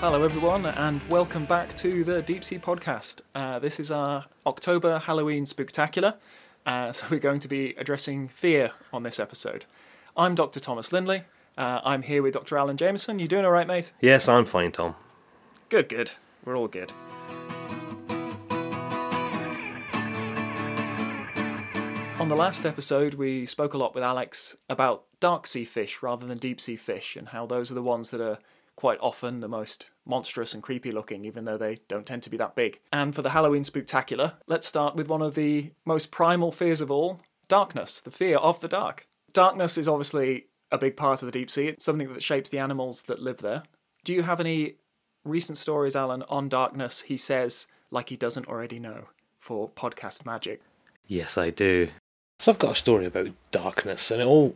Hello, everyone, and welcome back to the Deep Sea Podcast. Uh, this is our October Halloween Spooktacular, uh, so we're going to be addressing fear on this episode. I'm Dr. Thomas Lindley. Uh, I'm here with Dr. Alan Jameson. You doing all right, mate? Yes, I'm fine, Tom. Good, good. We're all good. On the last episode, we spoke a lot with Alex about dark sea fish rather than deep sea fish, and how those are the ones that are quite often the most monstrous and creepy looking, even though they don't tend to be that big. And for the Halloween Spooktacular, let's start with one of the most primal fears of all darkness, the fear of the dark. Darkness is obviously a big part of the deep sea, it's something that shapes the animals that live there. Do you have any recent stories, Alan, on darkness he says like he doesn't already know for podcast magic? Yes, I do. So I've got a story about darkness, and it all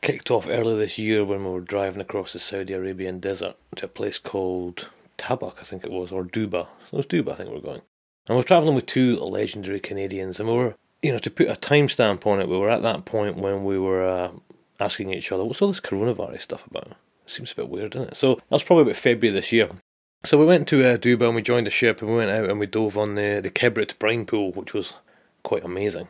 kicked off earlier this year when we were driving across the Saudi Arabian desert to a place called Tabuk, I think it was, or Duba. It was Duba, I think we were going. And we were travelling with two legendary Canadians, and we were, you know, to put a timestamp on it, we were at that point when we were uh, asking each other, what's all this coronavirus stuff about? It seems a bit weird, doesn't it? So that was probably about February this year. So we went to uh, Duba and we joined a ship and we went out and we dove on the, the Kebrit brine pool, which was quite amazing.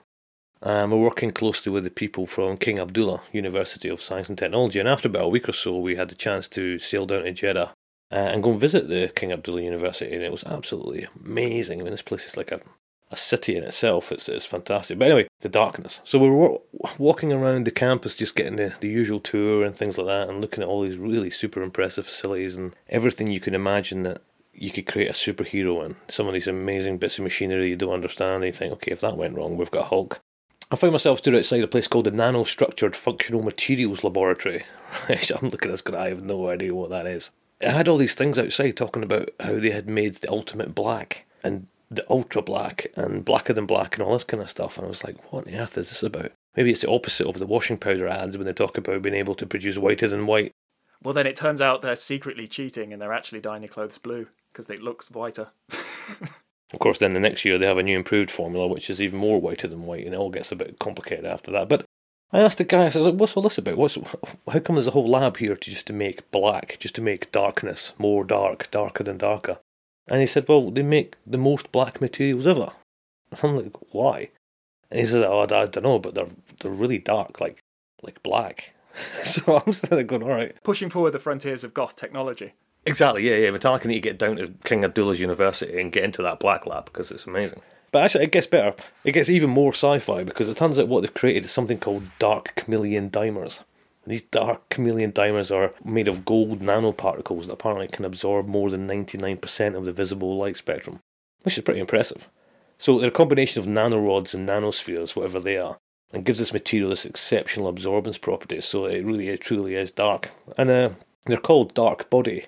Um, we're working closely with the people from King Abdullah University of Science and Technology, and after about a week or so, we had the chance to sail down to Jeddah uh, and go and visit the King Abdullah University, and it was absolutely amazing. I mean, this place is like a, a city in itself. It's, it's fantastic. But anyway, the darkness. So we were walking around the campus, just getting the, the usual tour and things like that, and looking at all these really super impressive facilities and everything you can imagine that you could create a superhero in. Some of these amazing bits of machinery you don't understand, and you think, okay, if that went wrong, we've got Hulk. I found myself stood outside a place called the Nanostructured Functional Materials Laboratory. I'm looking at this going, I have no idea what that is. It had all these things outside talking about how they had made the ultimate black and the ultra black and blacker than black and all this kind of stuff. And I was like, what on earth is this about? Maybe it's the opposite of the washing powder ads when they talk about being able to produce whiter than white. Well, then it turns out they're secretly cheating and they're actually dyeing your clothes blue because it looks whiter. Of course, then the next year they have a new improved formula, which is even more whiter than white, and it all gets a bit complicated after that. But I asked the guy, I said, "What's all this about? What's how come there's a whole lab here to just to make black, just to make darkness more dark, darker than darker?" And he said, "Well, they make the most black materials ever." I'm like, "Why?" And he said, "Oh, I, I don't know, but they're they're really dark, like like black." so I'm still going, "All right." Pushing forward the frontiers of goth technology. Exactly, yeah, yeah. Metallica need to get down to King Abdullah's University and get into that black lab because it's amazing. But actually, it gets better. It gets even more sci-fi because it turns out what they've created is something called dark chameleon dimers. And these dark chameleon dimers are made of gold nanoparticles that apparently can absorb more than 99% of the visible light spectrum, which is pretty impressive. So they're a combination of nanorods and nanospheres, whatever they are, and gives this material this exceptional absorbance property, So it really, it truly is dark. And uh, they're called dark body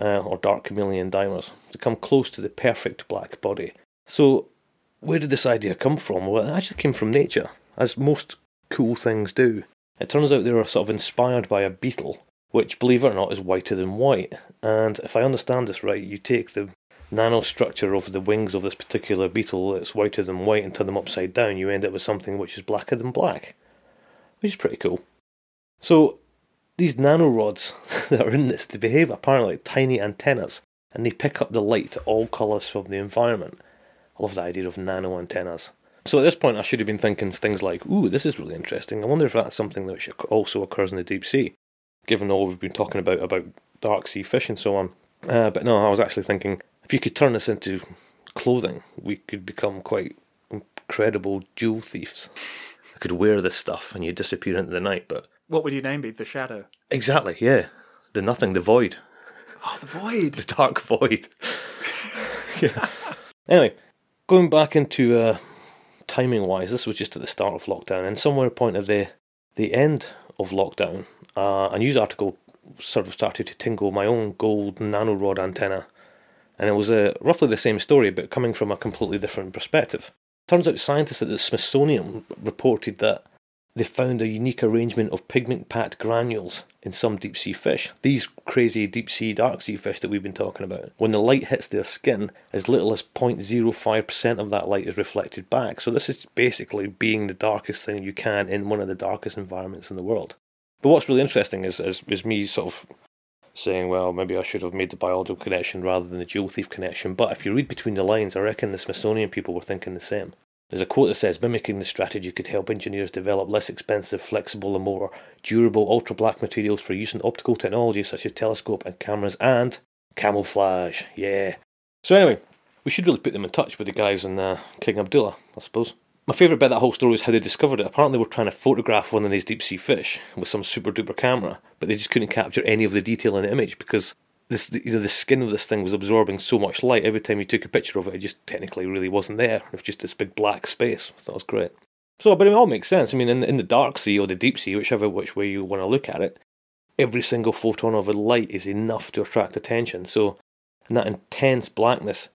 uh, or dark chameleon dimers to come close to the perfect black body. So, where did this idea come from? Well, it actually came from nature, as most cool things do. It turns out they were sort of inspired by a beetle, which, believe it or not, is whiter than white. And if I understand this right, you take the nanostructure of the wings of this particular beetle that's whiter than white and turn them upside down, you end up with something which is blacker than black, which is pretty cool. So, these nanorods that are in this, they behave apparently like tiny antennas and they pick up the light to all colours from the environment. I love the idea of nano antennas. So at this point, I should have been thinking things like, ooh, this is really interesting. I wonder if that's something that also occurs in the deep sea, given all we've been talking about about dark sea fish and so on. Uh, but no, I was actually thinking if you could turn this into clothing, we could become quite incredible jewel thieves. I could wear this stuff and you disappear into the night, but what would your name be? The Shadow. Exactly. Yeah. The nothing. The void. Oh, the void. The dark void. yeah. Anyway, going back into uh, timing wise, this was just at the start of lockdown, and somewhere point of the the end of lockdown, uh, a news article sort of started to tingle my own gold nanorod antenna, and it was uh, roughly the same story, but coming from a completely different perspective. Turns out scientists at the Smithsonian reported that they found a unique arrangement of pigment packed granules in some deep sea fish. These crazy deep sea dark sea fish that we've been talking about. When the light hits their skin, as little as 0.05% of that light is reflected back. So, this is basically being the darkest thing you can in one of the darkest environments in the world. But what's really interesting is, is, is me sort of saying, well, maybe I should have made the biological connection rather than the jewel thief connection. But if you read between the lines, I reckon the Smithsonian people were thinking the same. There's a quote that says, mimicking the strategy could help engineers develop less expensive, flexible, and more durable ultra black materials for use in optical technology such as telescope and cameras and camouflage. Yeah. So, anyway, we should really put them in touch with the guys in uh, King Abdullah, I suppose. My favourite bit of that whole story is how they discovered it. Apparently, they were trying to photograph one of these deep sea fish with some super duper camera, but they just couldn't capture any of the detail in the image because this, you know, the skin of this thing was absorbing so much light. Every time you took a picture of it, it just technically really wasn't there. It was just this big black space. I thought it was great. So, but it all makes sense. I mean, in, in the dark sea or the deep sea, whichever which way you want to look at it, every single photon of a light is enough to attract attention. So, in that intense blackness,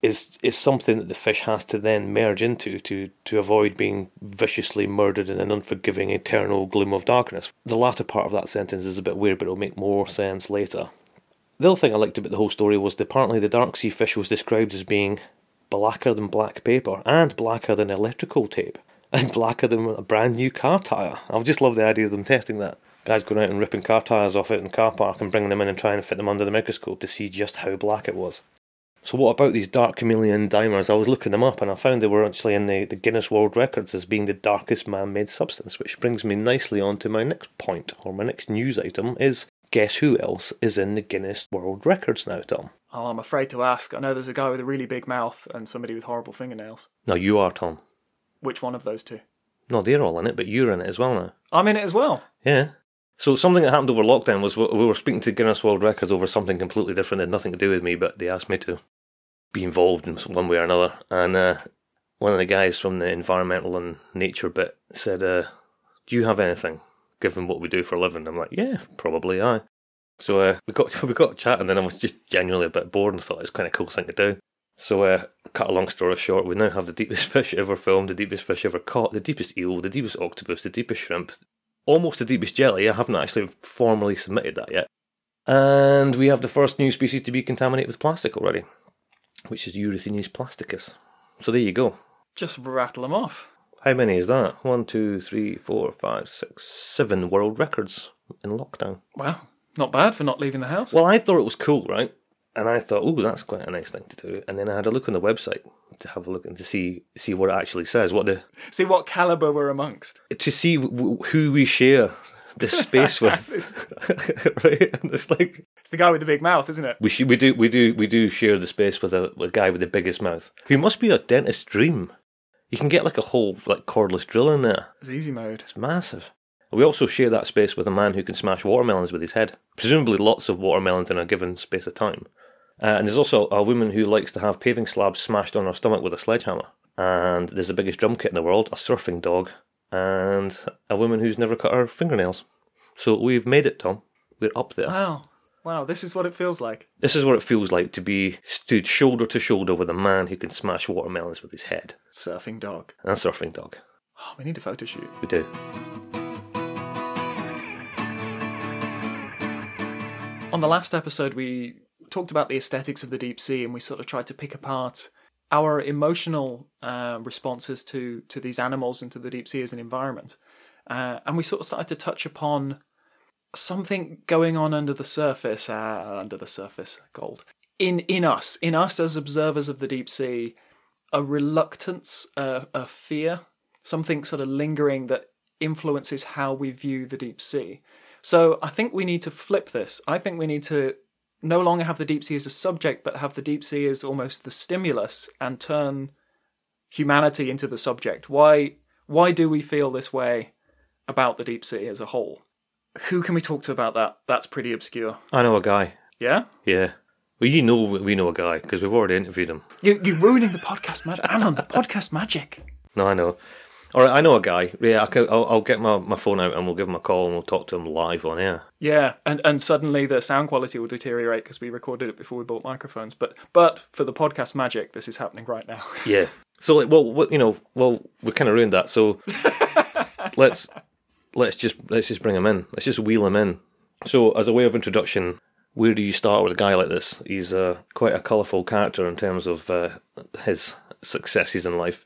is is something that the fish has to then merge into to to avoid being viciously murdered in an unforgiving eternal gloom of darkness. The latter part of that sentence is a bit weird, but it'll make more sense later. The other thing I liked about the whole story was that apparently the dark sea fish was described as being blacker than black paper and blacker than electrical tape and blacker than a brand new car tyre. I've just loved the idea of them testing that. Guys going out and ripping car tyres off it in the car park and bringing them in and trying to fit them under the microscope to see just how black it was. So what about these dark chameleon dimers? I was looking them up and I found they were actually in the, the Guinness World Records as being the darkest man-made substance, which brings me nicely on to my next point, or my next news item, is guess who else is in the Guinness World Records now, Tom? Oh, I'm afraid to ask. I know there's a guy with a really big mouth and somebody with horrible fingernails. No, you are, Tom. Which one of those two? No, they're all in it, but you're in it as well now. I'm in it as well. Yeah. So something that happened over lockdown was we were speaking to Guinness World Records over something completely different, had nothing to do with me, but they asked me to be involved in one way or another. And uh, one of the guys from the environmental and nature bit said, uh, "Do you have anything?" Given what we do for a living, I'm like, "Yeah, probably I." So uh, we got we got chatting, and then I was just genuinely a bit bored and thought it was kind of cool thing to do. So, uh, cut a long story short, we now have the deepest fish ever filmed, the deepest fish ever caught, the deepest eel, the deepest octopus, the deepest shrimp, almost the deepest jelly. I haven't actually formally submitted that yet. And we have the first new species to be contaminated with plastic already which is Eurythenes plasticus. So there you go. Just rattle them off. How many is that? One, two, three, four, five, six, seven world records in lockdown. Wow, not bad for not leaving the house. Well, I thought it was cool, right? And I thought, oh, that's quite a nice thing to do. And then I had a look on the website to have a look and to see see what it actually says, what the see what caliber we're amongst, to see w- who we share this space with, right? And it's like it's the guy with the big mouth, isn't it? We we do we do we do share the space with a, a guy with the biggest mouth, who must be a dentist's dream. You can get like a whole like cordless drill in there. It's easy mode. It's massive. We also share that space with a man who can smash watermelons with his head. Presumably, lots of watermelons in a given space of time. Uh, and there's also a woman who likes to have paving slabs smashed on her stomach with a sledgehammer. And there's the biggest drum kit in the world, a surfing dog, and a woman who's never cut her fingernails. So we've made it, Tom. We're up there. Wow. Wow, this is what it feels like. This is what it feels like to be stood shoulder to shoulder with a man who can smash watermelons with his head. Surfing dog. And a surfing dog. Oh, we need a photo shoot. We do. On the last episode, we talked about the aesthetics of the deep sea and we sort of tried to pick apart our emotional uh, responses to to these animals and to the deep sea as an environment, uh, and we sort of started to touch upon something going on under the surface, uh, under the surface, gold in in us, in us as observers of the deep sea, a reluctance, a fear, something sort of lingering that influences how we view the deep sea. So I think we need to flip this. I think we need to no longer have the deep sea as a subject, but have the deep sea as almost the stimulus and turn humanity into the subject. Why why do we feel this way about the deep sea as a whole? Who can we talk to about that? That's pretty obscure. I know a guy. Yeah? Yeah. Well, you know we know a guy because we've already interviewed him. You, you're ruining the podcast magic. Alan, the podcast magic. No, I know. All right, I know a guy. Yeah, I will I'll get my, my phone out and we'll give him a call and we'll talk to him live on air. Yeah, and, and suddenly the sound quality will deteriorate because we recorded it before we bought microphones. But but for the podcast magic, this is happening right now. yeah. So like, well, you know, well, we kind of ruined that. So let's let's just let's just bring him in. Let's just wheel him in. So as a way of introduction, where do you start with a guy like this? He's uh, quite a colourful character in terms of uh, his successes in life.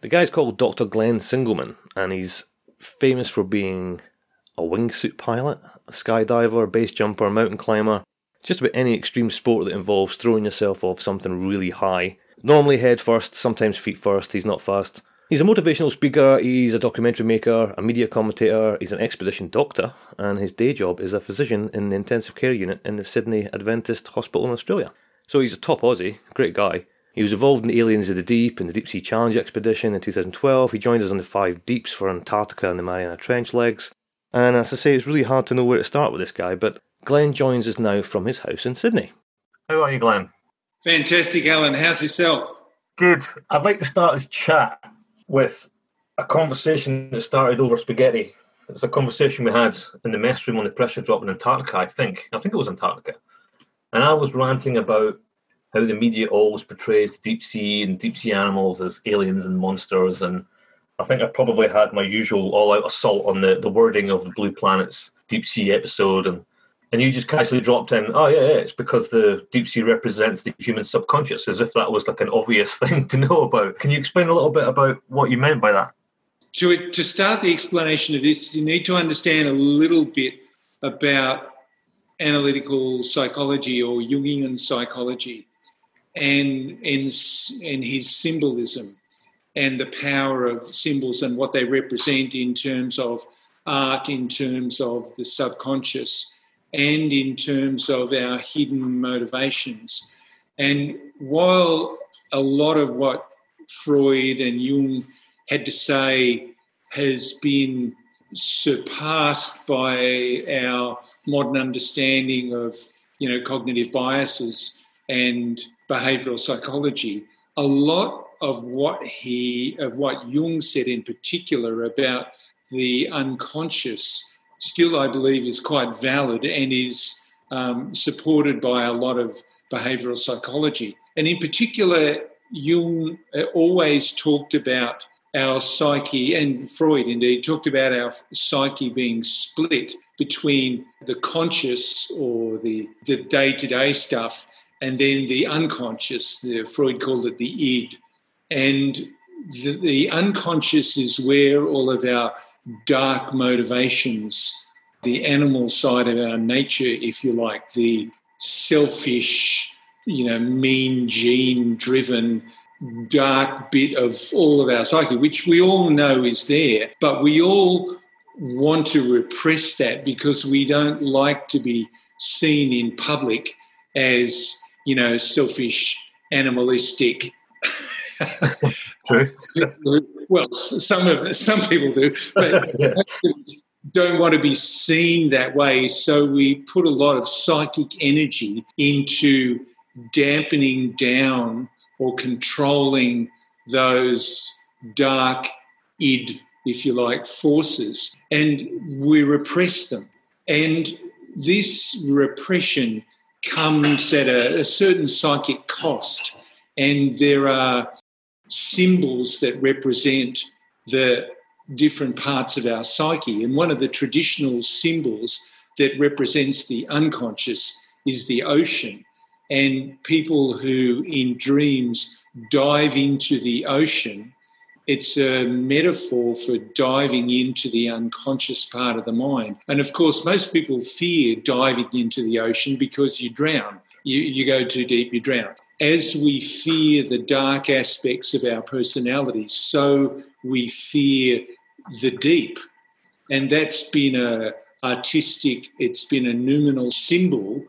The guy's called Dr. Glenn Singleman, and he's famous for being a wingsuit pilot, a skydiver, base jumper, mountain climber, Just about any extreme sport that involves throwing yourself off something really high. Normally head first, sometimes feet first, he's not fast. He's a motivational speaker, he's a documentary maker, a media commentator, he's an expedition doctor, and his day job is a physician in the intensive care unit in the Sydney Adventist Hospital in Australia. So he's a top Aussie, great guy. He was involved in the Aliens of the Deep and the Deep Sea Challenge expedition in 2012. He joined us on the five deeps for Antarctica and the Mariana Trench legs. And as I say, it's really hard to know where to start with this guy, but Glenn joins us now from his house in Sydney. How are you, Glenn? Fantastic, Alan. How's yourself? Good. I'd like to start this chat with a conversation that started over spaghetti. It's a conversation we had in the mess room on the pressure drop in Antarctica, I think. I think it was Antarctica. And I was ranting about how the media always portrays the deep sea and deep sea animals as aliens and monsters. And I think I probably had my usual all out assault on the, the wording of the Blue Planet's deep sea episode. And, and you just casually dropped in, oh, yeah, yeah, it's because the deep sea represents the human subconscious, as if that was like an obvious thing to know about. Can you explain a little bit about what you meant by that? To, to start the explanation of this, you need to understand a little bit about analytical psychology or Jungian psychology and, and, and his symbolism and the power of symbols and what they represent in terms of art, in terms of the subconscious, and in terms of our hidden motivations. And while a lot of what Freud and Jung had to say has been surpassed by our modern understanding of you know cognitive biases and behavioral psychology, a lot of what he, of what Jung said in particular about the unconscious, still I believe is quite valid and is um, supported by a lot of behavioral psychology. And in particular, Jung uh, always talked about our psyche, and Freud indeed talked about our psyche being split between the conscious or the day to day stuff and then the unconscious, the, Freud called it the id. And the, the unconscious is where all of our dark motivations, the animal side of our nature, if you like, the selfish, you know, mean gene driven dark bit of all of our psyche, which we all know is there, but we all want to repress that because we don't like to be seen in public as you know, selfish, animalistic. well, some of some people do, but don't want to be seen that way. So we put a lot of psychic energy into dampening down or controlling those dark id, if you like, forces, and we repress them. And this repression comes at a, a certain psychic cost, and there are symbols that represent the different parts of our psyche. And one of the traditional symbols that represents the unconscious is the ocean. And people who in dreams dive into the ocean it's a metaphor for diving into the unconscious part of the mind. And of course, most people fear diving into the ocean because you drown. You, you go too deep, you drown. As we fear the dark aspects of our personality, so we fear the deep. And that's been a artistic, it's been a noumenal symbol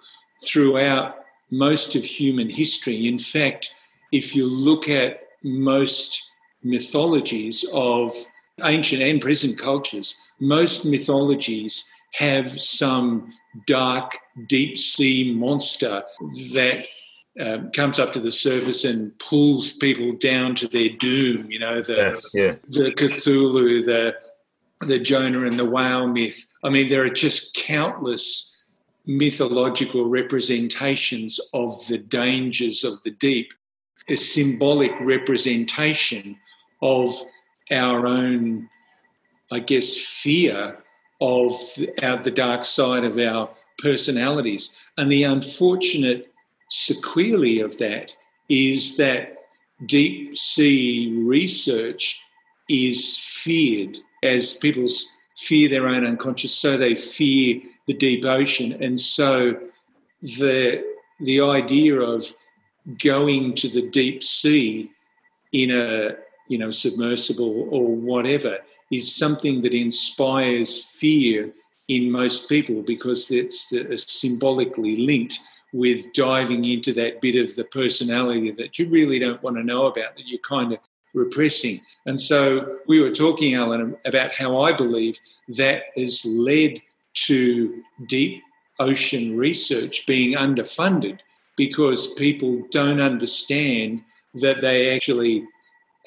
throughout most of human history. In fact, if you look at most mythologies of ancient and present cultures, most mythologies have some dark, deep sea monster that um, comes up to the surface and pulls people down to their doom. You know, the, yeah, yeah. the Cthulhu, the the Jonah and the whale myth. I mean, there are just countless mythological representations of the dangers of the deep. A symbolic representation of our own, I guess, fear of our, the dark side of our personalities. And the unfortunate sequelae of that is that deep sea research is feared as people fear their own unconscious, so they fear the deep ocean. And so the the idea of going to the deep sea in a you know submersible or whatever is something that inspires fear in most people because it's symbolically linked with diving into that bit of the personality that you really don't want to know about that you're kind of repressing. And so we were talking, Alan, about how I believe that has led to deep ocean research being underfunded because people don't understand that they actually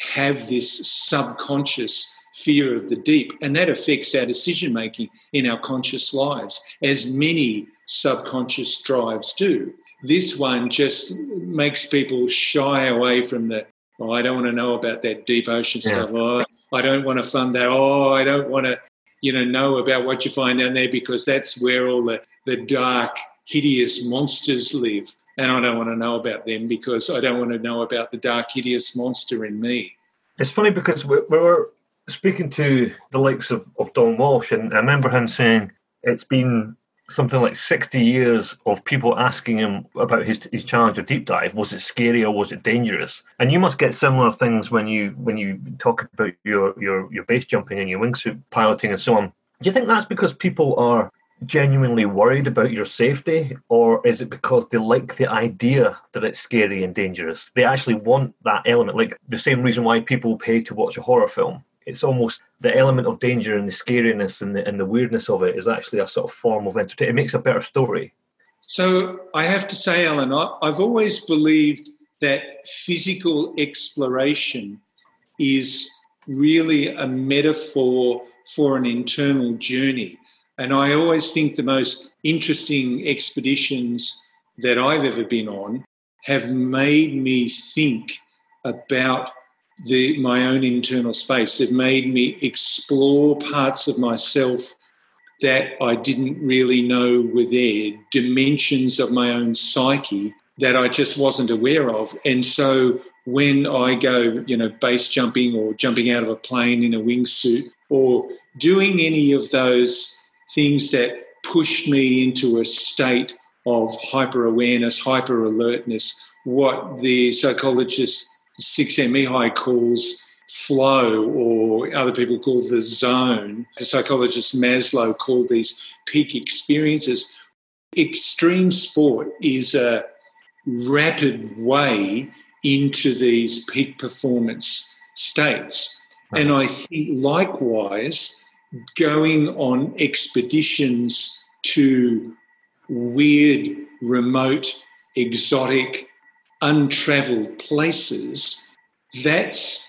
have this subconscious fear of the deep, and that affects our decision making in our conscious lives, as many subconscious drives do. This one just makes people shy away from the, oh, I don't want to know about that deep ocean yeah. stuff. Oh, I don't want to fund that. Oh, I don't want to, you know, know about what you find down there because that's where all the, the dark, hideous monsters live. And I don't want to know about them because I don't want to know about the dark, hideous monster in me. It's funny because we were speaking to the likes of, of Don Walsh, and I remember him saying it's been something like 60 years of people asking him about his his challenge of deep dive. Was it scary or was it dangerous? And you must get similar things when you when you talk about your your your base jumping and your wingsuit piloting and so on. Do you think that's because people are genuinely worried about your safety or is it because they like the idea that it's scary and dangerous? They actually want that element. Like the same reason why people pay to watch a horror film it's almost the element of danger and the scariness and the, and the weirdness of it is actually a sort of form of entertainment. It makes a better story. So I have to say, Alan, I've always believed that physical exploration is really a metaphor for an internal journey. And I always think the most interesting expeditions that I've ever been on have made me think about the, my own internal space. It made me explore parts of myself that I didn't really know were there, dimensions of my own psyche that I just wasn't aware of. And so when I go, you know, base jumping or jumping out of a plane in a wingsuit or doing any of those things that push me into a state of hyper awareness, hyper alertness, what the psychologists Csikszentmihalyi calls flow, or other people call the zone. The psychologist Maslow called these peak experiences. Extreme sport is a rapid way into these peak performance states. And I think likewise, going on expeditions to weird, remote, exotic, untraveled places, that's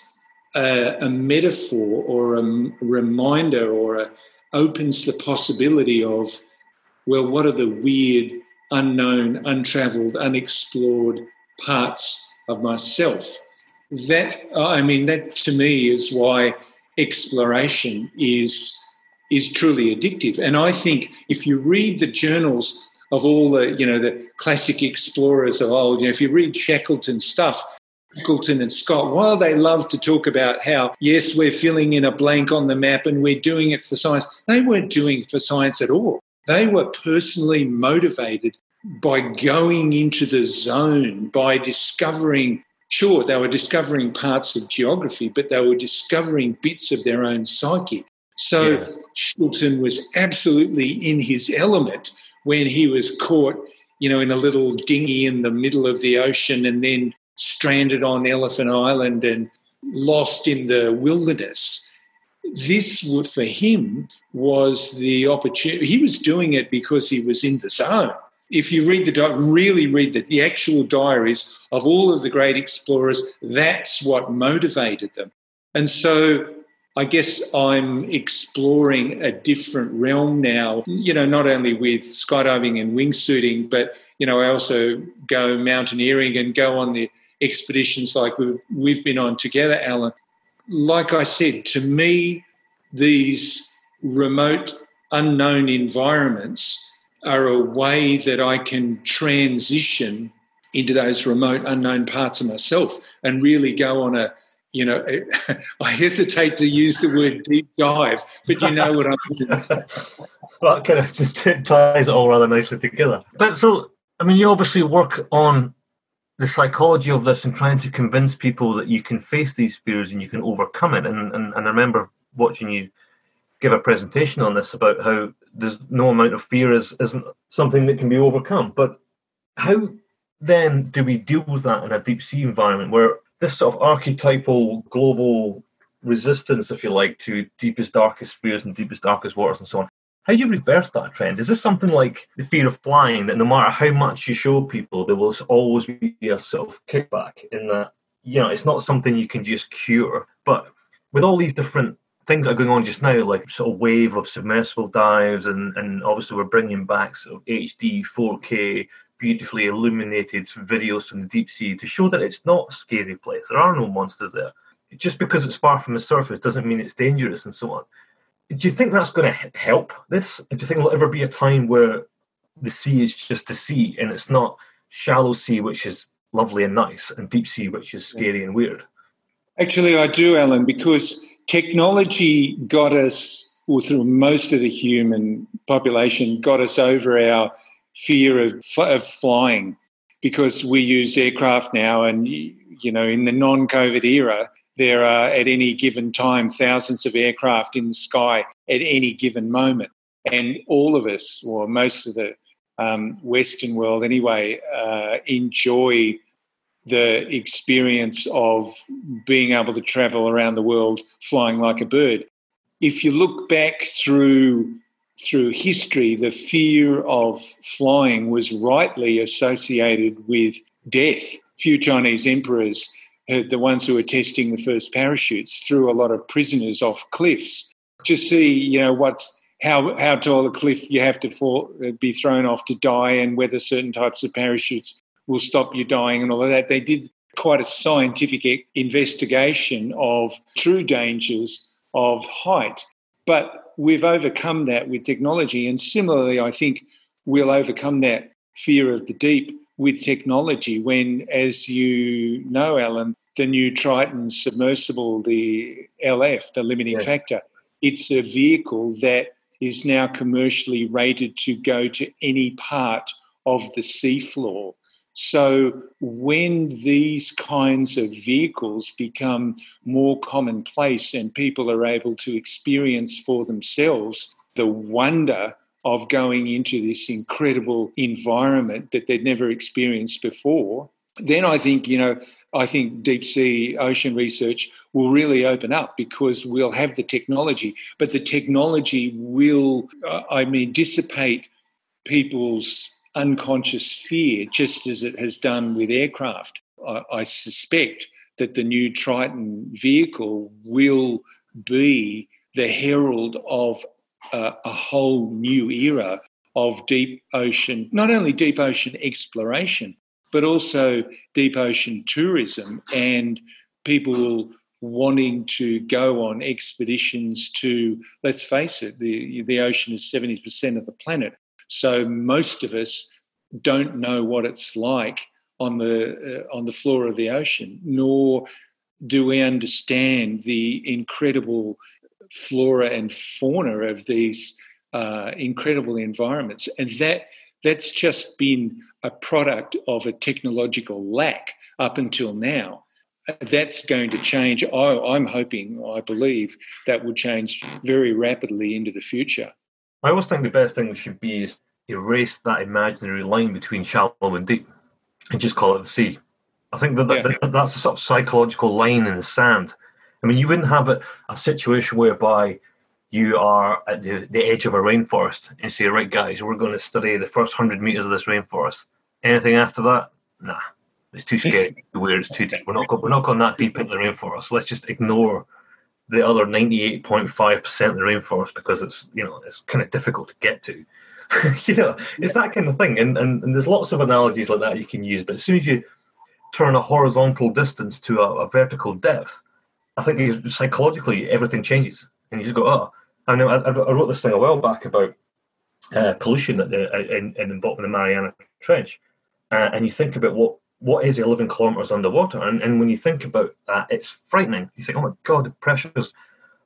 a, a metaphor or a reminder or a, opens the possibility of, well, what are the weird, unknown, untraveled, unexplored parts of myself? That, I mean, that to me is why exploration is is truly addictive. And I think if you read the journals of all the, you know, the classic explorers of old. You know, if you read Shackleton stuff, Shackleton and Scott, while they love to talk about how, yes, we're filling in a blank on the map and we're doing it for science, they weren't doing it for science at all. They were personally motivated by going into the zone, by discovering, sure, they were discovering parts of geography, but they were discovering bits of their own psyche. So yeah. Shackleton was absolutely in his element when he was caught, you know, in a little dinghy in the middle of the ocean and then stranded on Elephant Island and lost in the wilderness. This, for him, was the opportunity. He was doing it because he was in the zone. If you read the really read the, the actual diaries of all of the great explorers, that's what motivated them. And so I guess I'm exploring a different realm now, you know, not only with skydiving and wingsuiting, but, you know, I also go mountaineering and go on the expeditions like we've, been on together, Alan. Like I said, to me, these remote, unknown environments are a way that I can transition into those remote, unknown parts of myself and really go on a you know, I hesitate to use the word deep dive, but you know what I mean. well, kind of just ties it all rather nicely together. But so I mean, you obviously work on the psychology of this and trying to convince people that you can face these fears and you can overcome it. And, and, and I remember watching you give a presentation on this about how there's no amount of fear is, isn't something that can be overcome. But how then do we deal with that in a deep sea environment where this sort of archetypal global resistance, if you like, to deepest, darkest fears and deepest, darkest waters and so on, how do you reverse that trend? Is this something like the fear of flying that no matter how much you show people, there will always be a sort of kickback in that, you know, it's not something you can just cure. But with all these different things that are going on just now, like sort of wave of submersible dives, and, and obviously we're bringing back sort of HD, 4K, beautifully illuminated videos from the deep sea to show that it's not a scary place. There are no monsters there. Just because it's far from the surface doesn't mean it's dangerous and so on do you think that's going to help this? Do you think there'll ever be a time where the sea is just the sea and it's not shallow sea, which is lovely and nice, and deep sea, which is scary and weird? Actually, I do, Alan, because technology got us, or through most of the human population, got us over our fear of, of flying because we use aircraft now and you know in the non-covid era there are at any given time thousands of aircraft in the sky at any given moment. And all of us, or most of the um, Western world anyway, uh, enjoy the experience of being able to travel around the world flying like a bird. If you look back through through history, the fear of flying was rightly associated with death. Few Chinese emperors the ones who were testing the first parachutes threw a lot of prisoners off cliffs to see, you know, what how how tall a cliff you have to fall, uh, be thrown off to die, and whether certain types of parachutes will stop you dying, and all of that. They did quite a scientific investigation of true dangers of height, but we've overcome that with technology, and similarly, I think we'll overcome that fear of the deep with technology when, as you know, Alan, the new Triton submersible, the LF, the limiting yeah. factor, it's a vehicle that is now commercially rated to go to any part of the seafloor. So, when these kinds of vehicles become more commonplace and people are able to experience for themselves the wonder of going into this incredible environment that they'd never experienced before, then I think, you know, I think deep sea ocean research will really open up because we'll have the technology, but the technology will, uh, I mean, dissipate people's unconscious fear just as it has done with aircraft. I, I suspect that the new Triton vehicle will be the herald of uh, a whole new era of deep ocean, not only deep ocean exploration, but also deep ocean tourism and people wanting to go on expeditions to, let's face it, the, the ocean is 70% of the planet. So most of us don't know what it's like on the, uh, on the floor of the ocean, nor do we understand the incredible flora and fauna of these uh, incredible environments. And that that's just been a product of a technological lack up until now. That's going to change. I'm hoping, I believe, that will change very rapidly into the future. I always think the best thing should be is erase that imaginary line between shallow and deep and just call it the sea. I think that, that, yeah. that that's a sort of psychological line in the sand I mean, you wouldn't have a, a situation whereby you are at the, the edge of a rainforest and say, right, guys, we're going to study the first 100 meters of this rainforest. Anything after that? Nah, it's too scary, too weird, it's too deep. We're not, we're not going that deep into the rainforest. Let's just ignore the other 98.5% of the rainforest because it's, you know, it's kind of difficult to get to. you know, it's that kind of thing. And, and, and there's lots of analogies like that you can use. But as soon as you turn a horizontal distance to a, a vertical depth, I think psychologically everything changes, and you just go, oh. I know I, I wrote this thing a while back about uh, pollution at the, in, in the bottom of the Mariana Trench, uh, and you think about what what is 11 kilometers underwater, and, and when you think about that, it's frightening. You think, oh my god, the pressure's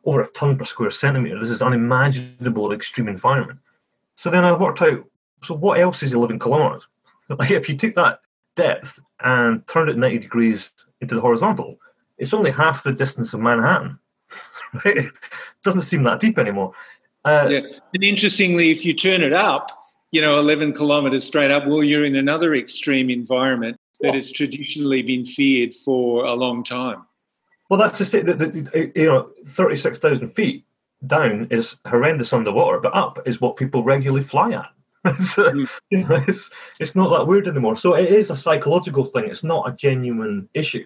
over a ton per square centimeter. This is an unimaginable extreme environment. So then I worked out, so what else is 11 kilometers? like if you took that depth and turned it 90 degrees into the horizontal, it's only half the distance of Manhattan. It doesn't seem that deep anymore. Uh, yeah. And interestingly, if you turn it up, you know, 11 kilometers straight up, well, you're in another extreme environment that has traditionally been feared for a long time. Well, that's to say that, you know, 36,000 feet down is horrendous underwater, but up is what people regularly fly at. it's, mm. you know, it's, it's not that weird anymore. So it is a psychological thing. It's not a genuine issue,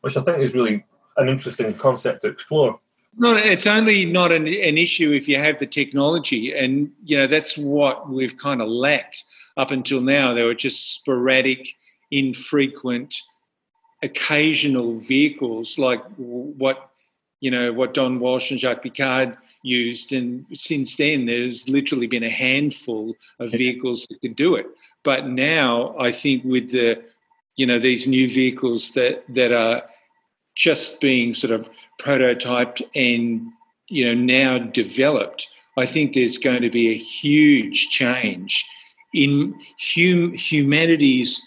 which I think is really an interesting concept to explore. No, it's only not an, an issue if you have the technology, and you know that's what we've kind of lacked up until now. There were just sporadic, infrequent, occasional vehicles like what you know what Don Walsh and Jacques Piccard used, and since then there's literally been a handful of vehicles that could do it. But now I think with the you know these new vehicles that that are just being sort of prototyped and you know now developed, I think there's going to be a huge change in hum- humanity's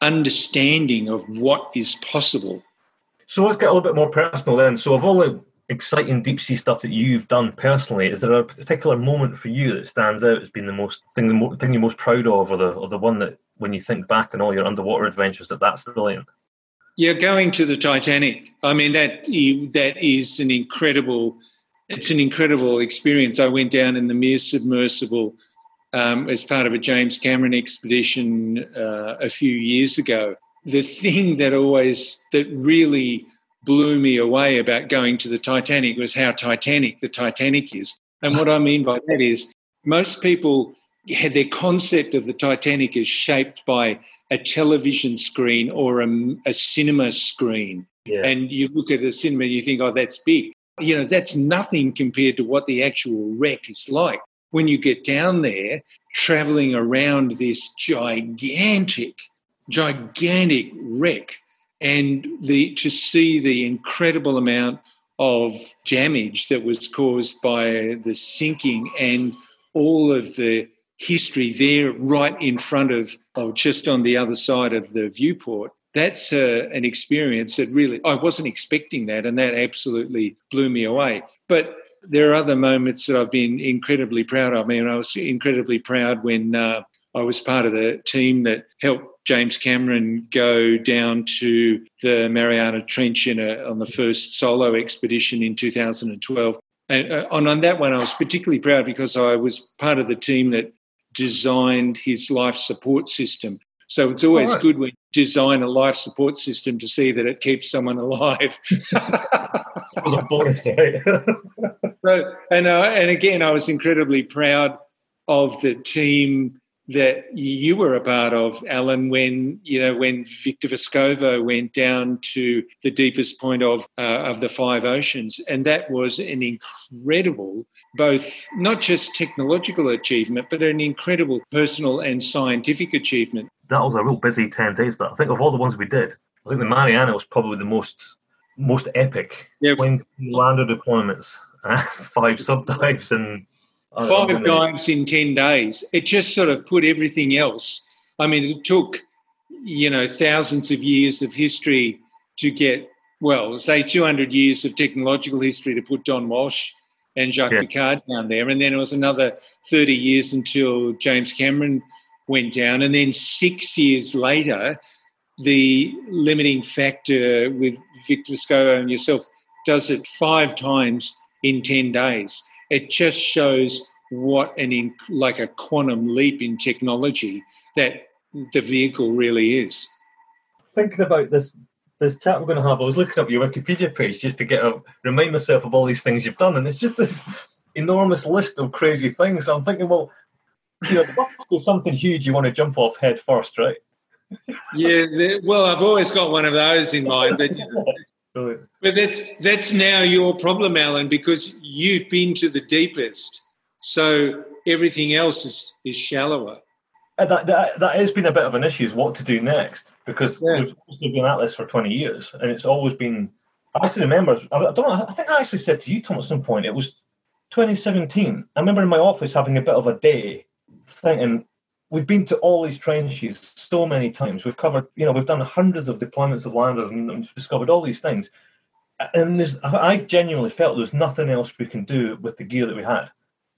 understanding of what is possible. So let's get a little bit more personal then. So of all the exciting deep sea stuff that you've done personally, is there a particular moment for you that stands out as being the most thing, the mo- thing you're most proud of, or the or the one that when you think back on all your underwater adventures, that that's the brilliant? Yeah, going to the Titanic. I mean that that is an incredible. It's an incredible experience. I went down in the Mir submersible um, as part of a James Cameron expedition uh, a few years ago. The thing that always that really blew me away about going to the Titanic was how Titanic the Titanic is. And what I mean by that is most people had their concept of the Titanic is shaped by a television screen or a, a cinema screen. Yeah. And you look at a cinema and you think, oh, that's big. You know, that's nothing compared to what the actual wreck is like. When you get down there, traveling around this gigantic, gigantic wreck, and the to see the incredible amount of damage that was caused by the sinking and all of the history there right in front of, or just on the other side of the viewport. That's uh, an experience that really, I wasn't expecting that, and that absolutely blew me away. But there are other moments that I've been incredibly proud of. I mean, I was incredibly proud when uh, I was part of the team that helped James Cameron go down to the Mariana Trench in a, on the first solo expedition in 2012. And uh, on that one, I was particularly proud because I was part of the team that designed his life support system. So it's always right. good when you design a life support system to see that it keeps someone alive. it was a bonus, right? so, and uh, and again, I was incredibly proud of the team that you were a part of, Alan, when you know when Victor Vescovo went down to the deepest point of uh, of the five oceans, and that was an incredible, both not just technological achievement, but an incredible personal and scientific achievement. That was a real busy ten days. That I think of all the ones we did, I think the Mariana was probably the most most epic. Yeah, when lander deployments, uh, five sub dives, and five dives in 10 days. It just sort of put everything else. I mean, it took, you know, thousands of years of history to get, well, say 200 years of technological history to put Don Walsh and Jacques yeah. Piccard down there. And then it was another 30 years until James Cameron went down. And then six years later, the limiting factor with Victor Vescovo and yourself does it five times in 10 days it just shows what an in, like a quantum leap in technology that the vehicle really is. Thinking about this this chat we're going to have, I was looking up your Wikipedia page just to get a remind myself of all these things you've done, and it's just this enormous list of crazy things. So I'm thinking, well, you know, there must be something huge you want to jump off head first, right? yeah, well, I've always got one of those in mind, but But that's that's now your problem, Alan, because you've been to the deepest. So everything else is, is shallower. Uh, that, that, that has been a bit of an issue is what to do next because yeah. we've been at this for 20 years and it's always been I actually remember I don't know I think I actually said to you Tom at some point it was 2017 I remember in my office having a bit of a day thinking we've been to all these trenches so many times. We've covered, you know, we've done hundreds of deployments of landers and, and discovered all these things. And there's, I genuinely felt there's nothing else we can do with the gear that we had.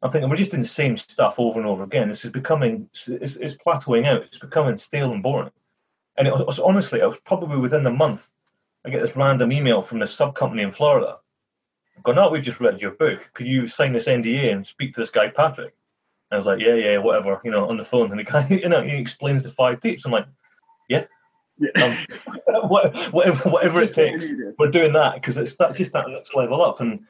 I'm thinking we're just doing the same stuff over and over again. This is becoming, it's, it's plateauing out. It's becoming stale and boring. And it was honestly, it was probably within a month. I get this random email from this sub company in Florida. Go, no, we've just read your book. Could you sign this NDA and speak to this guy Patrick? And I was like, yeah, yeah, whatever, you know, on the phone. And the guy, you know, he explains the Five Deeps. I'm like, yeah, um, whatever, whatever it takes, we're doing that because it's that's just that next level up. And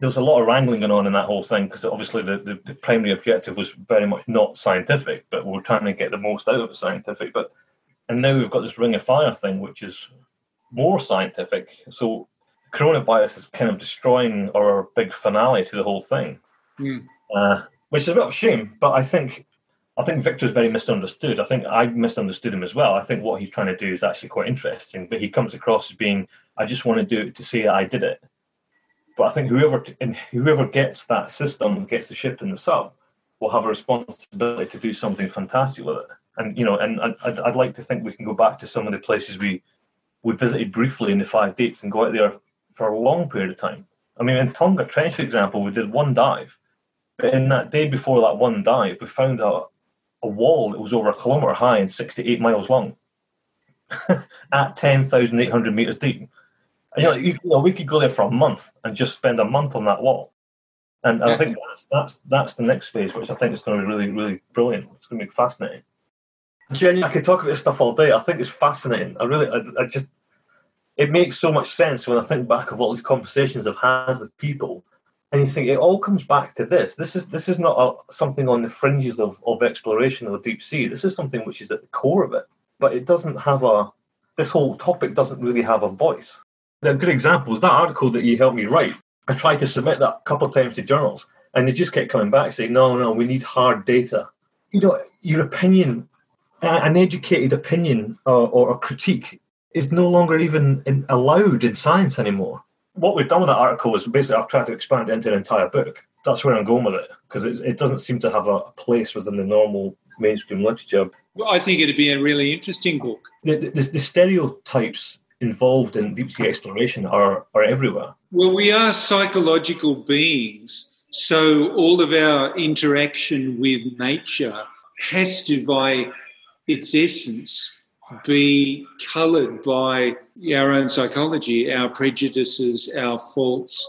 there was a lot of wrangling going on in that whole thing because obviously the, the, the, primary objective was very much not scientific, but we are trying to get the most out of it scientific. But and now we've got this ring of fire thing, which is more scientific. So coronavirus is kind of destroying our big finale to the whole thing. Mm. Uh, which is a bit of a shame. But I think I think Victor's very misunderstood. I think I misunderstood him as well. I think what he's trying to do is actually quite interesting, but he comes across as being, I just want to do it to say I did it. But I think whoever whoever gets that system, gets the ship in the sub, will have a responsibility to do something fantastic with it. And you know, and I'd, I'd like to think we can go back to some of the places we we visited briefly in the five deeps and go out there for a long period of time. I mean, in Tonga Trench, for example, we did one dive but in that day before that one dive, we found a, a wall that was over a kilometre high and 68 miles long at 10,800 metres deep. And, you, know, you, you know, we could go there for a month and just spend a month on that wall. And, and I think that's, that's that's the next phase, which I think is going to be really, really brilliant. It's going to be fascinating. Jenny, I could talk about this stuff all day. I think it's fascinating. I really, I, I just, it makes so much sense when I think back of all these conversations I've had with people and you think it all comes back to this. This is this is not a, something on the fringes of, of exploration the deep sea. This is something which is at the core of it, but it doesn't have a. This whole topic doesn't really have a voice. A good example is that article that you helped me write. I tried to submit that a couple of times to journals, and they just kept coming back saying, "No, no, we need hard data." You know, your opinion, an educated opinion or, or a critique, is no longer even in, allowed in science anymore what we've done with that article is basically I've tried to expand it into an entire book. That's where I'm going with it because it doesn't seem to have a place within the normal mainstream literature. Well, I think it'd be a really interesting book. The, the, the stereotypes involved in deep sea exploration are, are everywhere. Well, we are psychological beings, so all of our interaction with nature has to, by its essence, be coloured by our own psychology, our prejudices, our faults.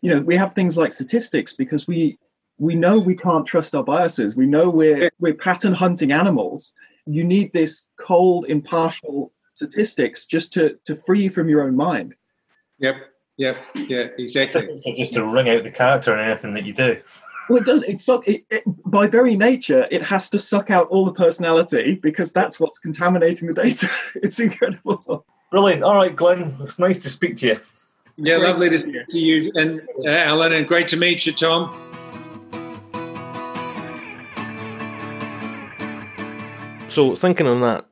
You know, we have things like statistics because we we know we can't trust our biases. We know we're we're pattern hunting animals. You need this cold, impartial statistics just to to free you from your own mind. Yep. Yep. Yeah. Exactly. Just, just to wring out the character in anything that you do. Well, it does. It, suck, it, it, by very nature, it has to suck out all the personality because that's what's contaminating the data. it's incredible. Brilliant. All right, Glenn. It's nice to speak to you. Yeah, lovely to speak to you, and uh, Alan, and great to meet you, Tom. So, thinking on that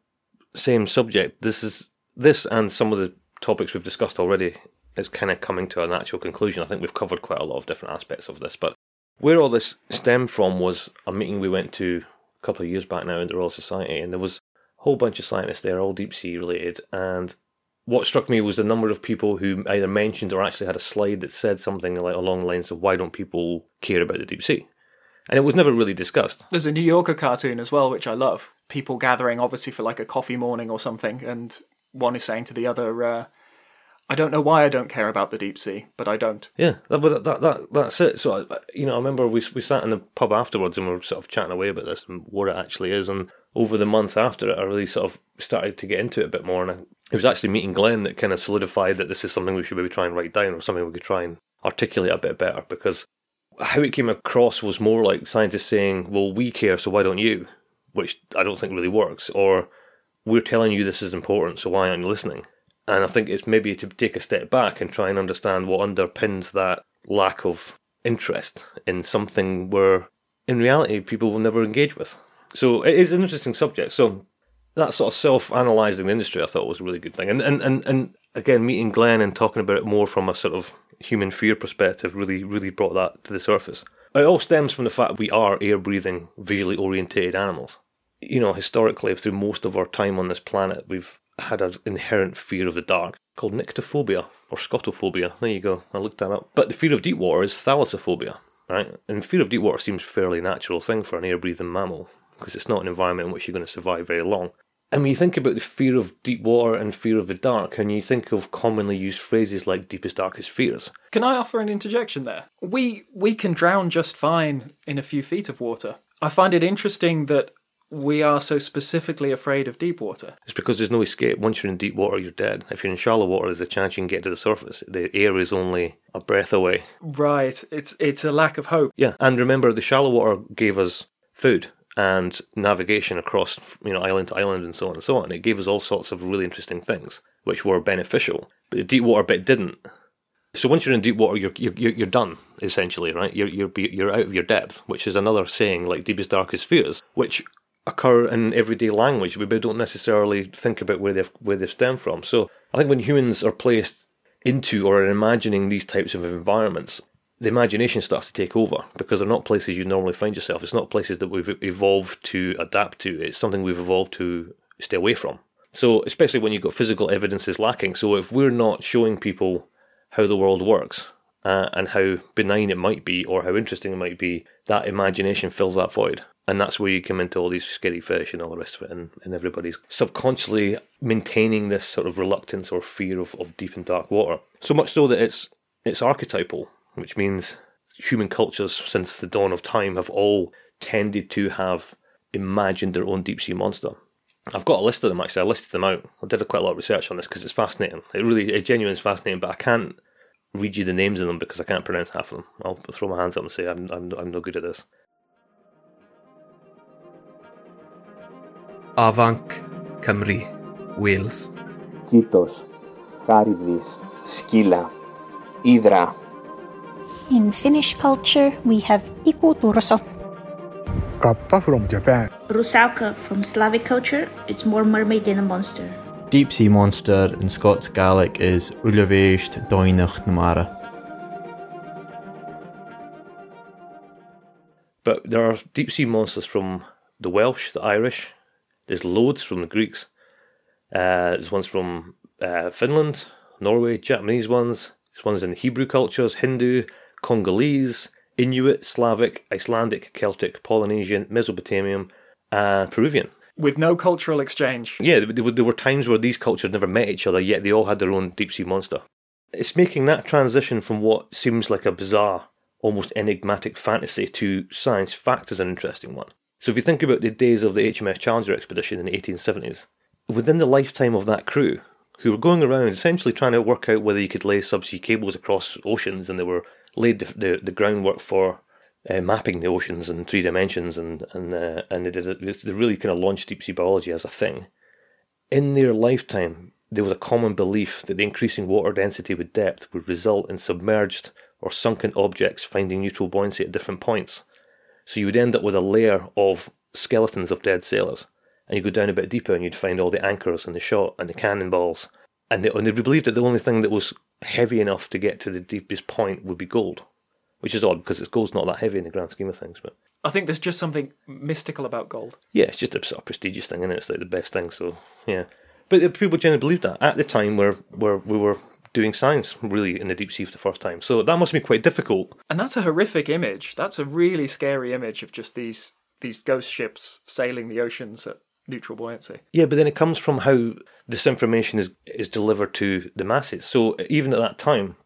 same subject, this is this and some of the topics we've discussed already is kind of coming to a natural conclusion. I think we've covered quite a lot of different aspects of this, but where all this stemmed from was a meeting we went to a couple of years back now in the Royal Society, and there was a whole bunch of scientists there, all deep sea related. And what struck me was the number of people who either mentioned or actually had a slide that said something like along the lines of "Why don't people care about the deep sea?" And it was never really discussed. There's a New Yorker cartoon as well, which I love. People gathering, obviously, for like a coffee morning or something, and one is saying to the other, uh, I don't know why I don't care about the deep sea, but I don't. Yeah, but that, that, that's it. So you know, I remember we we sat in the pub afterwards and we were sort of chatting away about this and what it actually is. And over the months after it, I really sort of started to get into it a bit more. And I, it was actually meeting Glenn that kind of solidified that this is something we should maybe try and write down or something we could try and articulate a bit better because how it came across was more like scientists saying, "Well, we care, so why don't you?" Which I don't think really works. Or we're telling you this is important, so why aren't you listening? And I think it's maybe to take a step back and try and understand what underpins that lack of interest in something where, in reality, people will never engage with. So it is an interesting subject. So that sort of self-analyzing the industry, I thought was a really good thing. And and and and again, meeting Glenn and talking about it more from a sort of human fear perspective really really brought that to the surface. It all stems from the fact we are air breathing, visually orientated animals. You know, historically, through most of our time on this planet, we've had an inherent fear of the dark called nyctophobia or scotophobia. There you go, I looked that up. But the fear of deep water is thalassophobia, right? And fear of deep water seems a fairly natural thing for an air breathing mammal because it's not an environment in which you're going to survive very long. And when you think about the fear of deep water and fear of the dark, and you think of commonly used phrases like deepest, darkest fears. Can I offer an interjection there? We we can drown just fine in a few feet of water. I find it interesting that we are so specifically afraid of deep water. It's because there's no escape. Once you're in deep water, you're dead. If you're in shallow water, there's a chance you can get to the surface. The air is only a breath away. Right. It's it's a lack of hope. Yeah, and remember, the shallow water gave us food and navigation across you know island to island and so on and so on. It gave us all sorts of really interesting things which were beneficial, but the deep water bit didn't. So once you're in deep water, you're you're you're done essentially, right? You're you're you're out of your depth, which is another saying like deepest darkest fears, which occur in everyday language. We don't necessarily think about where they've where they stem from. So I think when humans are placed into or are imagining these types of environments, the imagination starts to take over because they're not places you normally find yourself. It's not places that we've evolved to adapt to. It's something we've evolved to stay away from. So, especially when you've got physical evidence is lacking. So, if we're not showing people how the world works uh, and how benign it might be or how interesting it might be, that imagination fills that void. And that's where you come into all these scary fish and all the rest of it, and, and everybody's subconsciously maintaining this sort of reluctance or fear of, of deep and dark water. So much so that it's it's archetypal which means human cultures since the dawn of time have all tended to have imagined their own deep sea monster. I've got a list of them actually. I listed them out. I did a quite a lot of research on this because it's fascinating. It really, it genuinely is fascinating. But I can't read you the names of them because I can't pronounce half of them. I'll throw my hands up and say I'm, I'm, I'm no good at this. Avanc, Cymru, Wales. Kitos, Charybdis, Skylla, Hydra, in Finnish culture, we have Iku Turso. Kappa from Japan. Rusalka from Slavic culture, it's more mermaid than a monster. Deep sea monster in Scots Gaelic is Ullaveist Doinach Namara. But there are deep sea monsters from the Welsh, the Irish. There's loads from the Greeks. Uh, there's ones from uh, Finland, Norway, Japanese ones. There's ones in Hebrew cultures, Hindu, Congolese, Inuit, Slavic, Icelandic, Celtic, Polynesian, Mesopotamian, and Peruvian. With no cultural exchange. Yeah, there were, there were times where these cultures never met each other, yet they all had their own deep sea monster. It's making that transition from what seems like a bizarre, almost enigmatic fantasy to science fact is an interesting one. So if you think about the days of the HMS Challenger expedition in the 1870s, within the lifetime of that crew, who were going around essentially trying to work out whether you could lay subsea cables across oceans, and they were laid the, the, the groundwork for uh, mapping the oceans in three dimensions, and and uh, and they did it, they really kind of launched deep sea biology as a thing. In their lifetime, there was a common belief that the increasing water density with depth would result in submerged or sunken objects finding neutral buoyancy at different points. So you would end up with a layer of skeletons of dead sailors, and you go down a bit deeper, and you'd find all the anchors and the shot and the cannonballs, and they, and they believed that the only thing that was heavy enough to get to the deepest point would be gold, which is odd because it's gold's not that heavy in the grand scheme of things. But I think there's just something mystical about gold. Yeah, it's just a sort of prestigious thing, and it? It's like the best thing. So yeah, but people generally believed that at the time where where we were doing science really in the deep sea for the first time. So that must be quite difficult. And that's a horrific image. That's a really scary image of just these these ghost ships sailing the oceans at neutral buoyancy. Yeah, but then it comes from how this information is is delivered to the masses. So even at that time,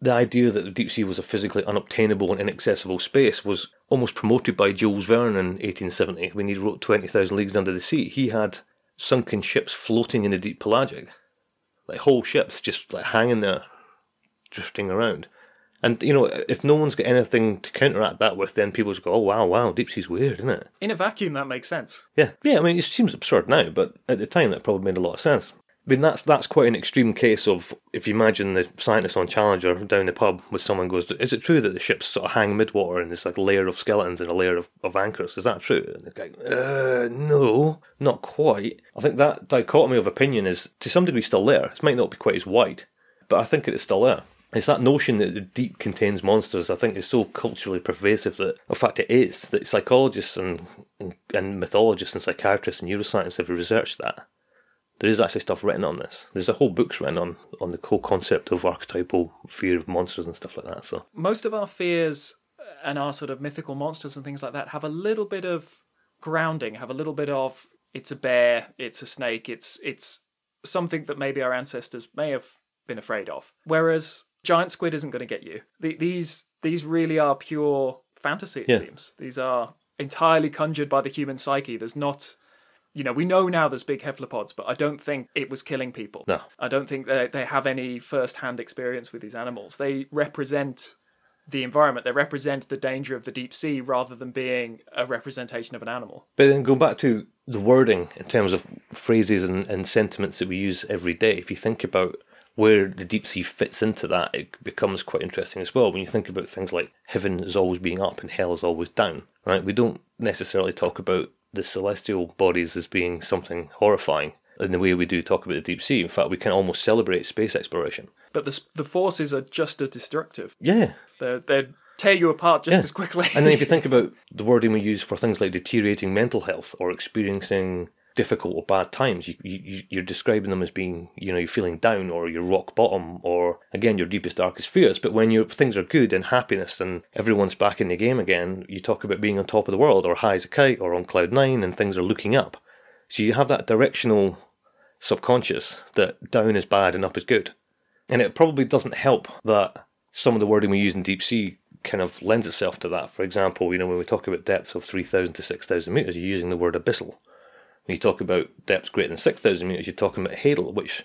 the idea that the deep sea was a physically unobtainable and inaccessible space was almost promoted by Jules Verne in 1870 when he wrote 20,000 Leagues Under the Sea. He had sunken ships floating in the deep pelagic, like whole ships just like hanging there, drifting around. And you know, if no one's got anything to counteract that with, then people just go, "Oh wow, wow, deep sea's weird, isn't it?" In a vacuum, that makes sense. Yeah, yeah. I mean, it seems absurd now, but at the time, that probably made a lot of sense. I mean, that's that's quite an extreme case of if you imagine the scientist on Challenger down the pub with someone goes, "Is it true that the ships sort of hang midwater and there's like a layer of skeletons and a layer of, of anchors? Is that true?" And the guy, uh, "No, not quite." I think that dichotomy of opinion is to some degree still there. It might not be quite as wide, but I think it is still there. It's that notion that the deep contains monsters, I think, is so culturally pervasive that, in fact, it is, that psychologists and, and, and mythologists and psychiatrists and neuroscientists have researched that. There is actually stuff written on this. There's a whole books written on, on the whole concept of archetypal fear of monsters and stuff like that. So Most of our fears uh, and our sort of mythical monsters and things like that have a little bit of grounding, have a little bit of it's a bear, it's a snake, it's it's something that maybe our ancestors may have been afraid of. Whereas giant squid isn't going to get you. The, these these really are pure fantasy. It Yeah. seems these are entirely conjured by the human psyche. There's not. You know, we know now there's big cephalopods, but I don't think it was killing people. No. I don't think they, they have any first hand experience with these animals. They represent the environment, they represent the danger of the deep sea rather than being a representation of an animal. But then going back to the wording in terms of phrases and, and sentiments that we use every day, if you think about where the deep sea fits into that, it becomes quite interesting as well. When you think about things like heaven is always being up and hell is always down, right? We don't necessarily talk about the celestial bodies as being something horrifying in the way we do talk about the deep sea. In fact, we can almost celebrate space exploration. But the, the forces are just as destructive. Yeah, They're, they tear you apart just Yeah. as quickly. and then if you think about the wording we use for things like deteriorating mental health or experiencing difficult or bad times, you, you you're describing them as being you know you're feeling down or you're rock bottom or again your deepest darkest fears. But when your things are good and happiness and everyone's back in the game again, you talk about being on top of the world or high as a kite or on cloud nine and things are looking up. So you have that directional subconscious that down is bad and up is good. And it probably doesn't help that some of the wording we use in deep sea kind of lends itself to that. For example, you know, when we talk about depths of 3,000 to 6,000 metres, you're using the word abyssal. When you talk about depths greater than 6,000 metres, you're talking about hadal, which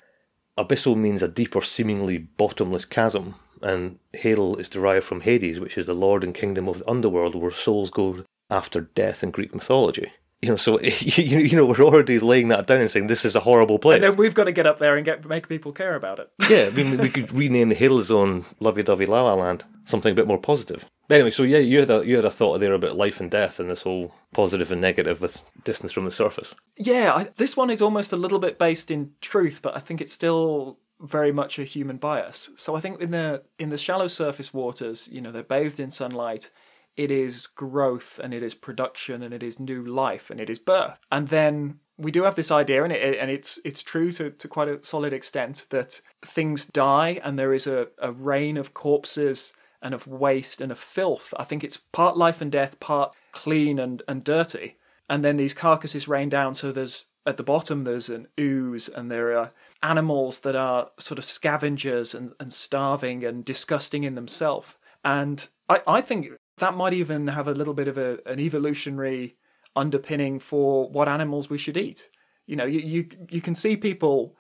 abyssal means a deep or seemingly bottomless chasm, and hadal is derived from Hades, which is the lord and kingdom of the underworld where souls go after death in Greek mythology. You know, so you, you know we're already laying that down and saying this is a horrible place. And then we've got to get up there and get make people care about it. yeah, I mean, we could rename the Hadal Zone Lovey Dovey La La Land something a bit more positive. But anyway, so yeah, you had a you had a thought there about life and death and this whole positive and negative with distance from the surface. Yeah, I, this one is almost a little bit based in truth, but I think it's still very much a human bias. So I think in the in the shallow surface waters, you know, they're bathed in sunlight. It is growth and it is production and it is new life and it is birth. And then we do have this idea, and it and it's it's true to, to quite a solid extent that things die and there is a, a rain of corpses and of waste and of filth. I think it's part life and death, part clean and, and dirty. And then these carcasses rain down, so there's at the bottom there's an ooze and there are animals that are sort of scavengers and, and starving and disgusting in themselves. And I, I think that might even have a little bit of a, an evolutionary underpinning for what animals we should eat. You know, you, you you can see people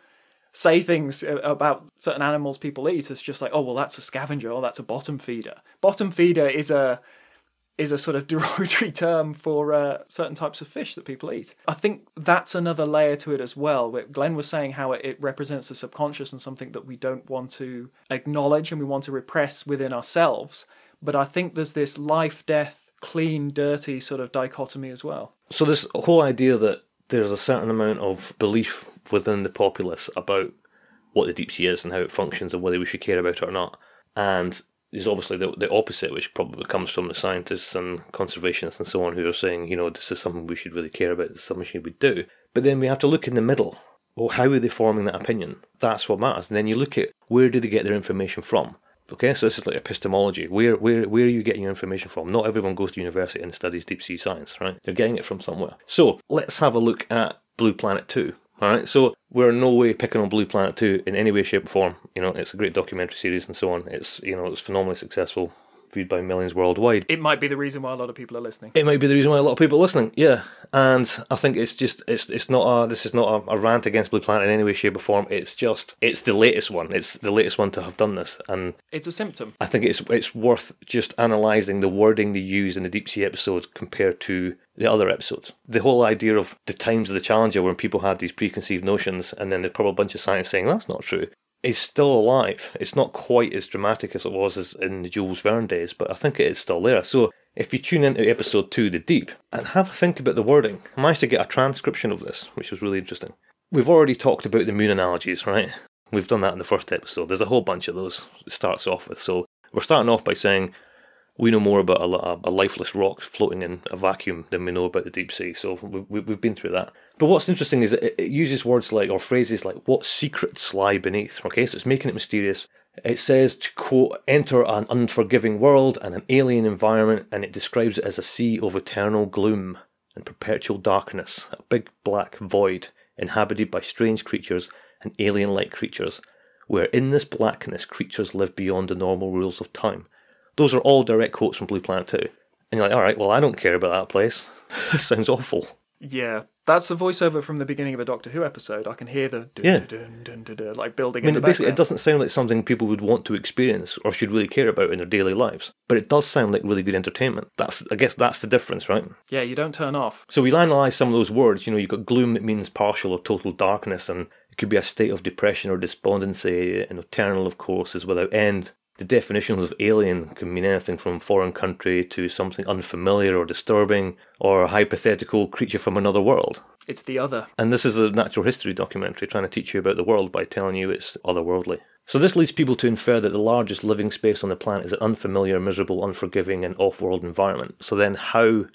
say things about certain animals people eat as just like, oh well, that's a scavenger, or that's a bottom feeder. Bottom feeder is a is a sort of derogatory term for uh, certain types of fish that people eat. I think that's another layer to it as well. Glenn was saying how it, it represents the subconscious and something that we don't want to acknowledge and we want to repress within ourselves. But I think there's this life, death, clean, dirty sort of dichotomy as well. So this whole idea that there's a certain amount of belief within the populace about what the deep sea is and how it functions and whether we should care about it or not, and there's obviously the, the opposite, which probably comes from the scientists and conservationists and so on, who are saying, you know, this is something we should really care about, this is something we do. But then we have to look in the middle. Well, how are they forming that opinion? That's what matters. And then you look at where do they get their information from? Okay, so this is like epistemology. Where where where are you getting your information from? Not everyone goes to university and studies deep sea science, right? They're getting it from somewhere. So let's have a look at Blue Planet Two. All right, so we're in no way picking on Blue Planet Two in any way, shape, or form. You know, it's a great documentary series and so on. It's you know it's phenomenally successful, viewed by millions worldwide. It might be the reason why a lot of people are listening. It might be the reason why a lot of people are listening. Yeah, and I think it's just it's it's not a this is not a, a rant against Blue Planet in any way, shape, or form. It's just it's the latest one. It's the latest one to have done this, and It's a symptom. I think it's it's worth just analysing the wording they use in the deep sea episode compared to the other episodes. The whole idea of the times of the Challenger when people had these preconceived notions and then there's probably a bunch of science saying that's not true is still alive. It's not quite as dramatic as it was as in the Jules Verne days, but I think it is still there. So if you tune into episode two, The Deep, and have a think about the wording, I managed to get a transcription of this, which was really interesting. We've already talked about the moon analogies, right? We've done that in the first episode. There's a whole bunch of those it starts off with. So we're starting off by saying we know more about a, a lifeless rock floating in a vacuum than we know about the deep sea. So we, we've been through that. But what's interesting is it, it uses words like, or phrases like, what secrets lie beneath. Okay, so it's making it mysterious. It says to quote, enter an unforgiving world and an alien environment, and it describes it as a sea of eternal gloom and perpetual darkness, a big black void inhabited by strange creatures and alien like creatures, where in this blackness creatures live beyond the normal rules of time. Those are all direct quotes from Blue Planet 2. And you're like, alright, well, I don't care about that place. sounds awful. Yeah, that's the voiceover from the beginning of a Doctor Who episode. I can hear the dun, Yeah. dun, dun, dun, dun, like building I mean, in it basically, it doesn't sound like something people would want to experience or should really care about in their daily lives. But it does sound like really good entertainment. That's, I guess, that's the difference, right? Yeah, you don't turn off. So we analyse some of those words. You know, you've got gloom that means partial or total darkness, and it could be a state of depression or despondency. And eternal, of course, is without end. The definitions of alien can mean anything from foreign country to something unfamiliar or disturbing, or a hypothetical creature from another world. It's the other. And this is a natural history documentary trying to teach you about the world by telling you it's otherworldly. So this leads people to infer that the largest living space on the planet is an unfamiliar, miserable, unforgiving, and off-world environment. So then, how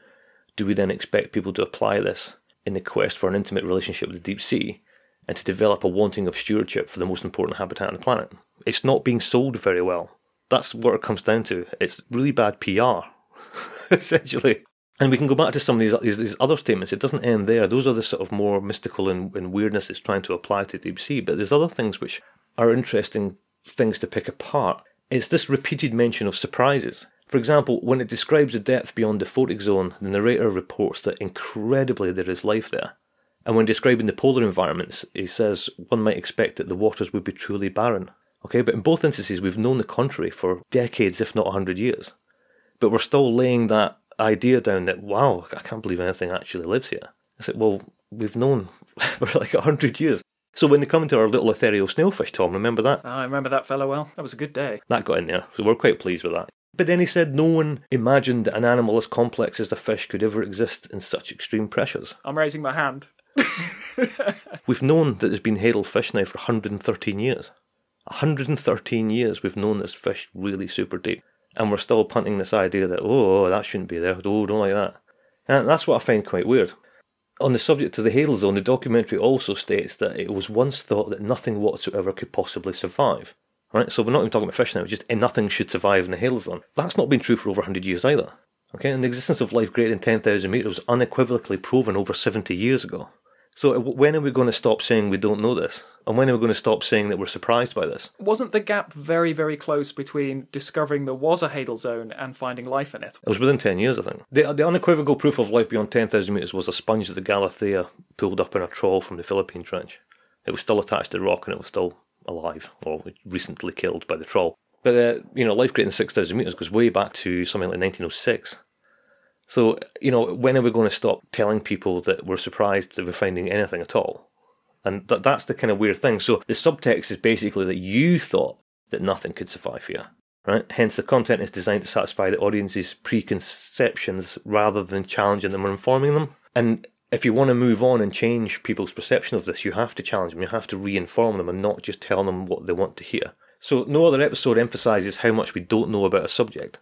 do we then expect people to apply this in the quest for an intimate relationship with the deep sea, and to develop a wanting of stewardship for the most important habitat on the planet? It's not being sold very well. That's what it comes down to. It's really bad PR, essentially. And we can go back to some of these, these, these other statements. It doesn't end there. Those are the sort of more mystical and, and weirdness it's trying to apply to deep sea. But there's other things which are interesting things to pick apart. It's this repeated mention of surprises. For example, when it describes the depth beyond the photic zone, the narrator reports that incredibly there is life there. And when describing the polar environments, he says one might expect that the waters would be truly barren. Okay, but in both instances, we've known the contrary for decades, if not a hundred years. But we're still laying that idea down that, wow, I can't believe anything actually lives here. I said, well, we've known for like a hundred years. So when they come into our little ethereal snailfish, Tom, remember that? Ah, I remember that fellow well. That was a good day. That got in there, so we're quite pleased with that. But then he said no one imagined that an animal as complex as a fish could ever exist in such extreme pressures. I'm raising my hand. We've known that there's been Hadal fish now for 113 years. 113 years we've known this fish really super deep. And we're still punting this idea that, oh, that shouldn't be there. Oh, don't like that. And that's what I find quite weird. On the subject of the Hadal Zone, the documentary also states that it was once thought that nothing whatsoever could possibly survive. Right, so we're not even talking about fish now, just eh, nothing should survive in the Hadal Zone. That's not been true for over 100 years either. Okay, and the existence of life greater than 10,000 metres was unequivocally proven over 70 years ago. So uh, when are we going to stop saying we don't know this? And when are we going to stop saying that we're surprised by this? Wasn't the gap very, very close between discovering there was a Hadal zone and finding life in it? It was within 10 years, I think. The, the unequivocal proof of life beyond 10,000 metres was a sponge that the Galathea pulled up in a trawl from the Philippine Trench. It was still attached to the rock and it was still alive, or recently killed by the trawl. But, uh, you know, life greater than 6,000 metres goes way back to something like 1906. So, you know, when are we going to stop telling people that we're surprised that we're finding anything at all? And th- that's the kind of weird thing. So the subtext is basically that you thought that nothing could survive here, right? Hence, the content is designed to satisfy the audience's preconceptions rather than challenging them or informing them. And if you want to move on and change people's perception of this, you have to challenge them. You have to re-inform them and not just tell them what they want to hear. So no other episode emphasizes how much we don't know about a subject.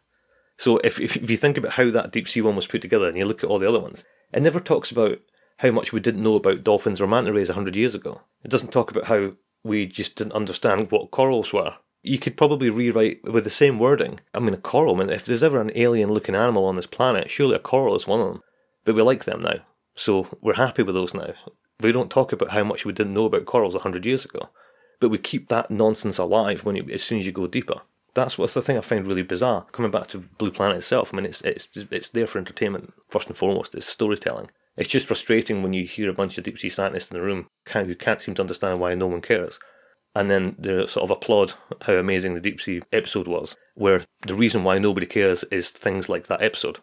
So if, if, if you think about how that deep sea one was put together and you look at all the other ones, it never talks about how much we didn't know about dolphins or manta rays 100 years ago. It doesn't talk about how we just didn't understand what corals were. You could probably rewrite with the same wording. I mean, a coral, I mean, if there's ever an alien looking animal on this planet, surely a coral is one of them. But we like them now. So we're happy with those now. We don't talk about how much we didn't know about corals 100 years ago. But we keep that nonsense alive when you, as soon as you go deeper. That's what's the thing I find really bizarre. Coming back to Blue Planet itself, I mean, it's it's it's there for entertainment first and foremost. It's storytelling. It's just frustrating when you hear a bunch of deep sea scientists in the room can't, who can't seem to understand why no one cares, and then they sort of applaud how amazing the deep sea episode was. Where the reason why nobody cares is things like that episode,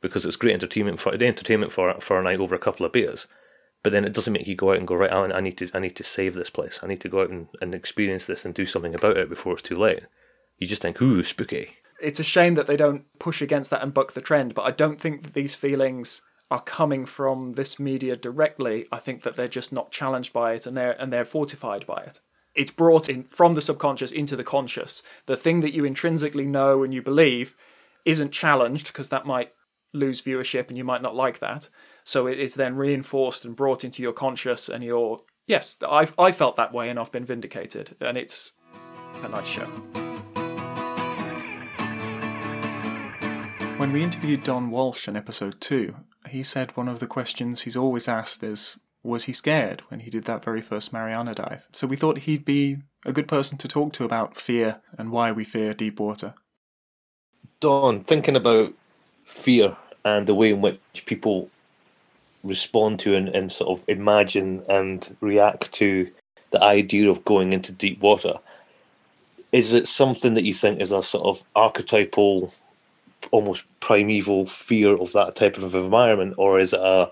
because it's great entertainment for entertainment for for a night over a couple of beers. But then it doesn't make you go out and go right. I need to I need to save this place. I need to go out and, and experience this and do something about it before it's too late you just think, ooh, spooky. It's a shame that they don't push against that and buck the trend, but I don't think that these feelings are coming from this media directly. I think that they're just not challenged by it and they're and they're fortified by it. it's brought in from the subconscious into the conscious. The thing that you intrinsically know and you believe isn't challenged because that might lose viewership and you might not like that. So it is then reinforced and brought into your conscious and your yes, I I felt that way and I've been vindicated and it's a nice show. When we interviewed Don Walsh in episode 2, he said one of the questions he's always asked is was he scared when he did that very first Mariana dive? So we thought he'd be a good person to talk to about fear and why we fear deep water. Don, thinking about fear and the way in which people respond to and, and sort of imagine and react to the idea of going into deep water, is it something that you think is a sort of archetypal, almost primeval fear of that type of environment, or is it a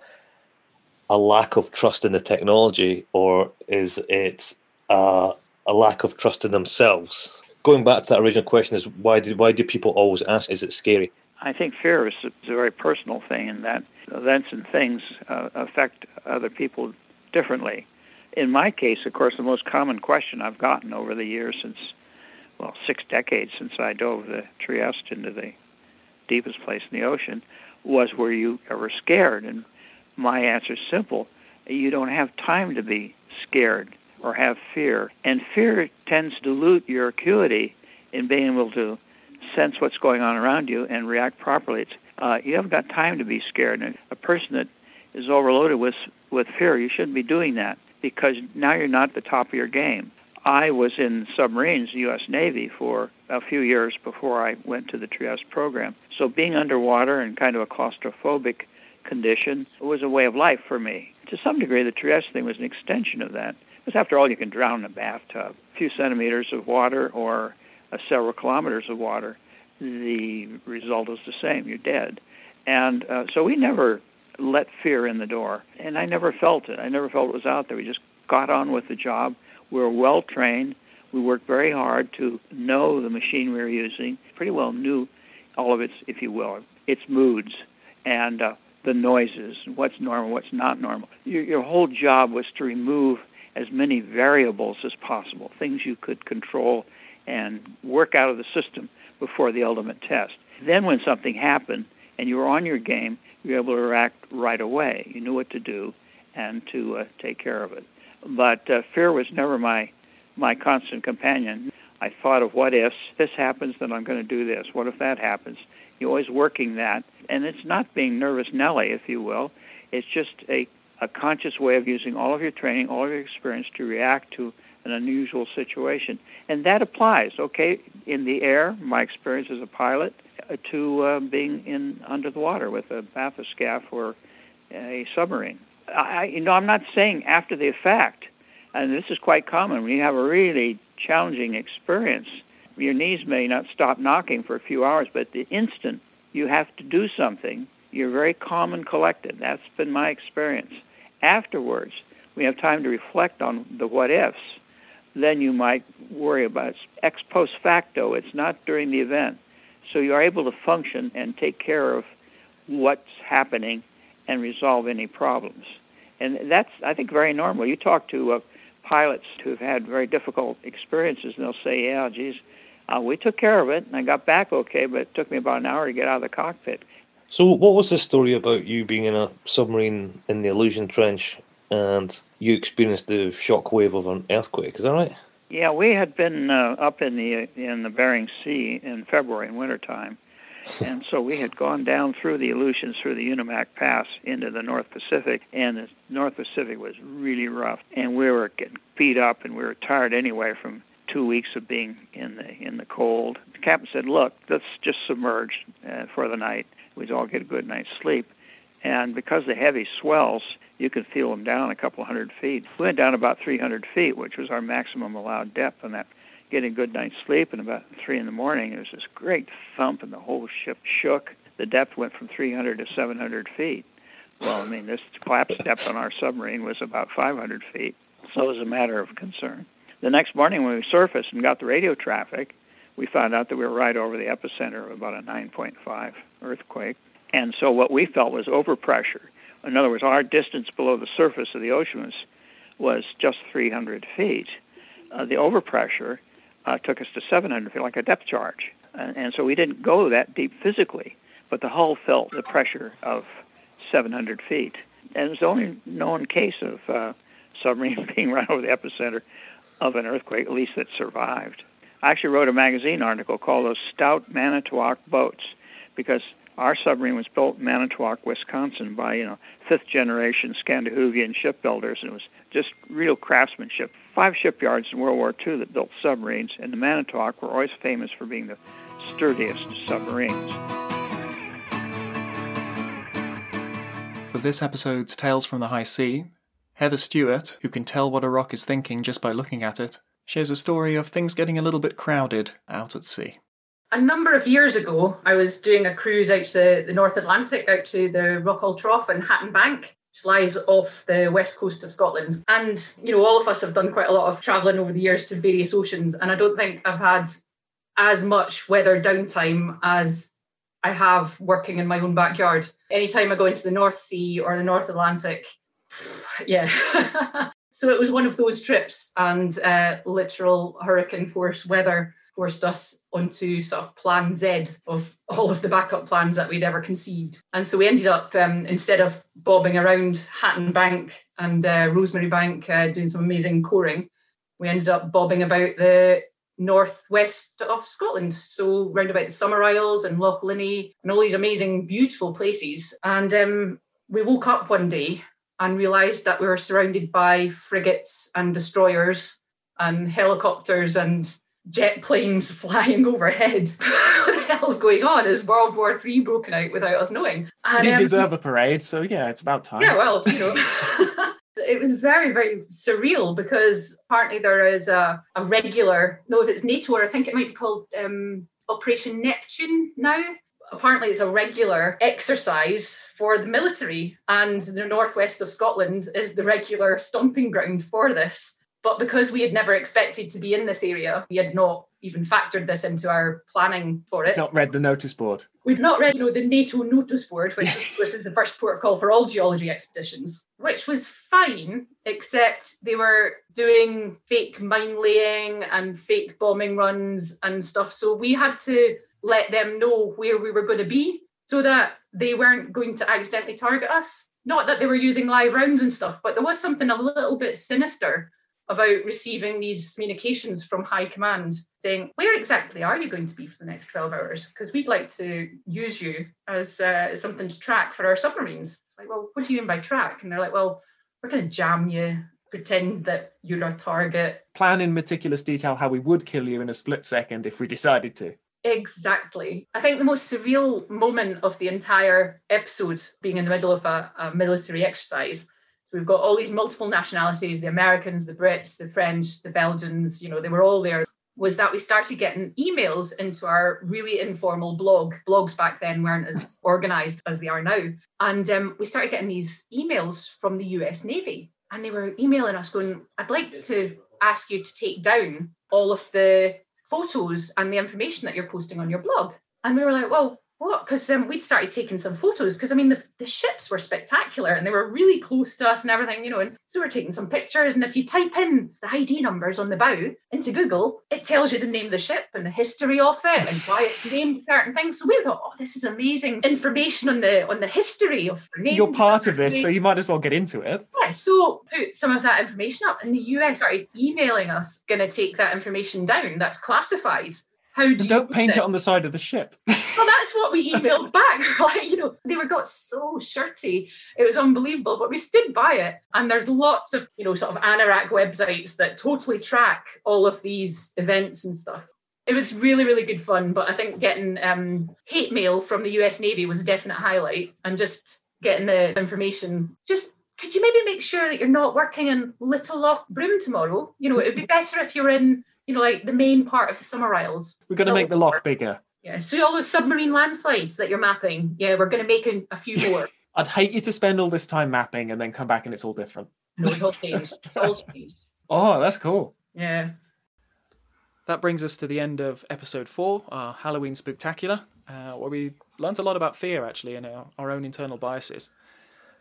a lack of trust in the technology, or is it a, a lack of trust in themselves? Going back to that original question, is why do why do people always ask? Is it scary? I think fear is a very personal thing, in that events and things uh, affect other people differently. In my case, of course, the most common question I've gotten over the years since, well, six decades since I dove the Trieste into the deepest place in the ocean, was were you ever scared? And my answer is simple you don't have time to be scared or have fear. And fear tends to dilute your acuity in being able to sense what's going on around you and react properly. It's, uh, you haven't got time to be scared. And a person that is overloaded with with fear, you shouldn't be doing that because now you're not at the top of your game. I was in submarines, U.S. Navy, for a few years before I went to the Trieste program. So being underwater and kind of a claustrophobic condition was a way of life for me. To some degree, the Trieste thing was an extension of that. Because after all, you can drown in a bathtub. A few centimeters of water or several kilometers of water, the result is the same. You're dead. And uh, so we never let fear in the door. And I never felt it. I never felt it was out there. We just got on with the job. We were well trained. We worked very hard to know the machine we were using. Pretty well knew all of its, if you will, its moods and uh, the noises, what's normal, what's not normal. Your, your whole job was to remove as many variables as possible, things you could control and work out of the system before the ultimate test. Then, when something happened and you were on your game, you were able to react right away. You knew what to do and to uh, take care of it. But uh, fear was never my my constant companion. I thought of what if this happens, then I'm going to do this. What if that happens? You're always working that, and it's not being nervous Nelly, if you will. It's just a a conscious way of using all of your training, all of your experience to react to an unusual situation. And that applies, okay, in the air, my experience as a pilot, uh, to uh, being in under the water with a bathyscaphe or a submarine. I, you know, I'm not saying after the fact, and this is quite common when you have a really challenging experience. Your knees may not stop knocking for a few hours, but the instant you have to do something, you're very calm and collected. That's been my experience. Afterwards, we have time to reflect on the what ifs then you might worry about it. Ex post facto, it's not during the event. So you're able to function and take care of what's happening and resolve any problems. And that's, I think, very normal. You talk to uh, pilots who've had very difficult experiences, and they'll say, yeah, geez, uh, we took care of it, and I got back okay, but it took me about an hour to get out of the cockpit. So, what was the story about you being in a submarine in the Aleutian Trench and you experienced the shock wave of an earthquake. Is that right? Yeah, we had been uh, up in the in the Bering Sea in February in wintertime, and so we had gone down through the Aleutians through the Unimak Pass into the North Pacific, and the North Pacific was really rough, and we were getting beat up, and we were tired anyway from two weeks of being in the in the cold. The captain said, "Look, let's just submerge uh, for the night. We'd all get a good night's sleep." And because the heavy swells, you could feel them down a couple hundred feet. We went down about 300 feet, which was our maximum allowed depth on that. Getting a good night's sleep, and about three in the morning, there was this great thump, and the whole ship shook. The depth went from 300 to 700 feet. Well, I mean, this collapse depth on our submarine was about 500 feet, so it was a matter of concern. The next morning, when we surfaced and got the radio traffic, we found out that we were right over the epicenter of about a 9.5 earthquake. And so what we felt was overpressure. In other words, our distance below the surface of the ocean was, was just 300 feet. uh, the overpressure uh, took us to 700 feet, like a depth charge. And, and so we didn't go that deep physically, but the hull felt the pressure of 700 feet. And it's the only known case of uh, submarine being run over the epicenter of an earthquake, at least that survived. I actually wrote a magazine article called Those Stout Manitowoc Boats because our submarine was built in Manitowoc, Wisconsin by, you know, fifth generation Scandinavian shipbuilders. And it was just real craftsmanship. Five shipyards in World War II that built submarines, and the Manitowoc were always famous for being the sturdiest submarines. For this episode's Tales from the High Sea, Heather Stewart, who can tell what a rock is thinking just by looking at it, shares a story of things getting a little bit crowded out at sea. A number of years ago, I was doing a cruise out to the, the North Atlantic, out to the Rockall Trough and Hatton Bank, which lies off the west coast of Scotland. And, you know, all of us have done quite a lot of travelling over the years to various oceans, and I don't think I've had as much weather downtime as I have working in my own backyard. Anytime I go into the North Sea or the North Atlantic, yeah. so it was one of those trips, and uh, literal hurricane force weather forced us onto sort of plan Z of all of the backup plans that we'd ever conceived. And so we ended up, um, instead of bobbing around Hatton Bank and uh, Rosemary Bank uh, doing some amazing coring, we ended up bobbing about the northwest of Scotland. So round about the Summer Isles and Loch Linnhe and all these amazing, beautiful places. And um, we woke up one day and realised that we were surrounded by frigates and destroyers and helicopters and jet planes flying overhead. what the hell's going on? Is World War Three broken out without us knowing? And, did um, deserve a parade, so yeah, it's about time. Yeah, well, you know. it was very, very surreal because apparently there is a, a regular, no, if it's NATO or I think it might be called um, Operation Neptune now. Apparently, it's a regular exercise for the military, and the northwest of Scotland is the regular stomping ground for this. But because we had never expected to be in this area, we had not even factored this into our planning for it. Not read the notice board. We'd not read, you know, the NATO notice board, which, which is the first port of call for all geology expeditions, which was fine, except they were doing fake mine laying and fake bombing runs and stuff. So we had to let them know where we were going to be so that they weren't going to accidentally target us. Not that they were using live rounds and stuff, but there was something a little bit sinister about receiving these communications from high command saying, Where exactly are you going to be for the next 12 hours? Because we'd like to use you as uh, something to track for our submarines. It's like, Well, what do you mean by track? And they're like, Well, we're going to jam you, pretend that you're our target. Plan in meticulous detail how we would kill you in a split second if we decided to. Exactly. I think the most surreal moment of the entire episode being in the middle of a, a military exercise we've got all these multiple nationalities the Americans, the Brits, the French, the Belgians, you know, they were all there. Was that we started getting emails into our really informal blog. Blogs back then weren't as organized as they are now. And um, we started getting these emails from the US Navy. And they were emailing us going, I'd like to ask you to take down all of the photos and the information that you're posting on your blog. And we were like, well, what? Because um, we'd started taking some photos because I mean the, the ships were spectacular and they were really close to us and everything, you know. And so we're taking some pictures. And if you type in the ID numbers on the bow into Google, it tells you the name of the ship and the history of it and why it's named certain things. So we thought, oh, this is amazing information on the on the history of the name. You're part of this, so you might as well get into it. Yeah. So put some of that information up, and the US started emailing us, going to take that information down. That's classified. How do don't paint it? it on the side of the ship. well, that's what we emailed back. Like, you know, they were got so shirty. It was unbelievable, but we stood by it. And there's lots of, you know, sort of Anorak websites that totally track all of these events and stuff. It was really, really good fun. But I think getting um, hate mail from the US Navy was a definite highlight. And just getting the information, just could you maybe make sure that you're not working in Little Loch Broom tomorrow? You know, it would be better if you're in you know, like the main part of the Summer Isles. We're going to make the loch bigger. Yeah. So all those submarine landslides that you're mapping, yeah, we're going to make a, a few more. I'd hate you to spend all this time mapping and then come back and it's all different. No, it's all changed. It's all changed. oh, that's cool. Yeah. That brings us to the end of episode four, our Halloween Spooktacular, uh, where we learnt a lot about fear actually and our, our own internal biases.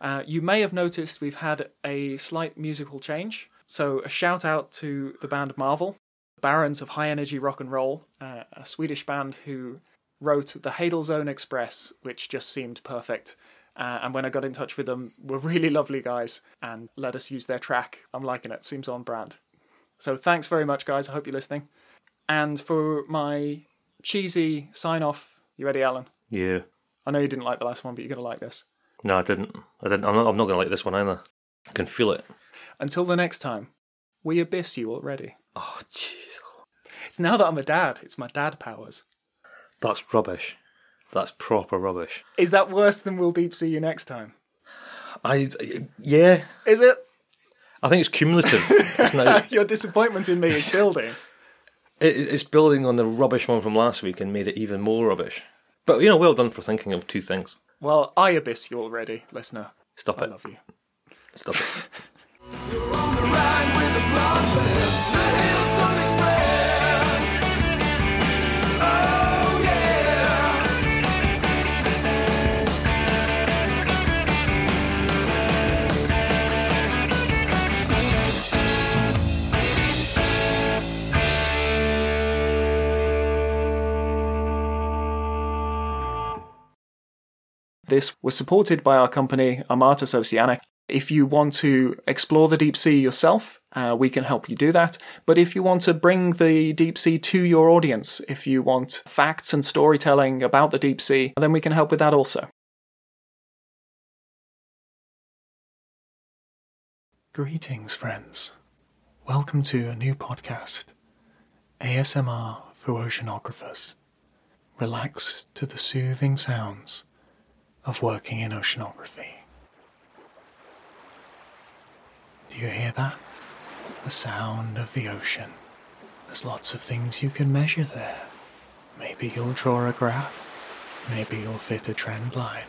Uh, you may have noticed we've had a slight musical change. So, a shout out to the band Märvel, Barons of High Energy Rock and Roll, uh, a Swedish band who wrote the Hadal Zone Express, which just seemed perfect. Uh, and when I got in touch with them, were really lovely guys and let us use their track. I'm liking it. Seems on brand. So thanks very much, guys. I hope you're listening. And for my cheesy sign off, you ready, Alan? Yeah. I know you didn't like the last one, but you're to like this. No, I didn't. I didn't. I'm not, I'm not going to like this one either. I can feel it. Until the next time, we abyss you already. Oh, jeez. It's now that I'm a dad. It's my dad powers. That's rubbish. That's proper rubbish. Is that worse than we'll deep see you next time? I yeah. Is it? I think it's cumulative. it's now, Your disappointment in me is building. it, it's building on the rubbish one from last week and made it even more rubbish. But you know, well done for thinking of two things. Well, I abyss you already, listener. Stop I it. I love you. Stop it. This was supported by our company, Armatus Oceanic. If you want to explore the deep sea yourself, uh, we can help you do that. But if you want to bring the deep sea to your audience, if you want facts and storytelling about the deep sea, then we can help with that also. Greetings, friends. Welcome to a new podcast ASMR for oceanographers. Relax to the soothing sounds of working in oceanography. Do you hear that? The sound of the ocean. There's lots of things you can measure there. Maybe you'll draw a graph. Maybe you'll fit a trend line.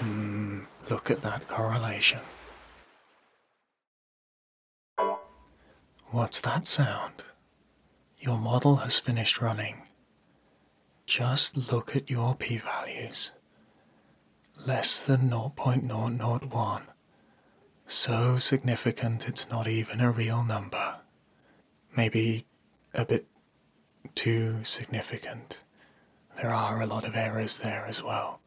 Hmm, look at that correlation. What's that sound? Your model has finished running. Just look at your p values. Less than 0.001. So significant it's not even a real number. Maybe a bit too significant. There are a lot of errors there as well.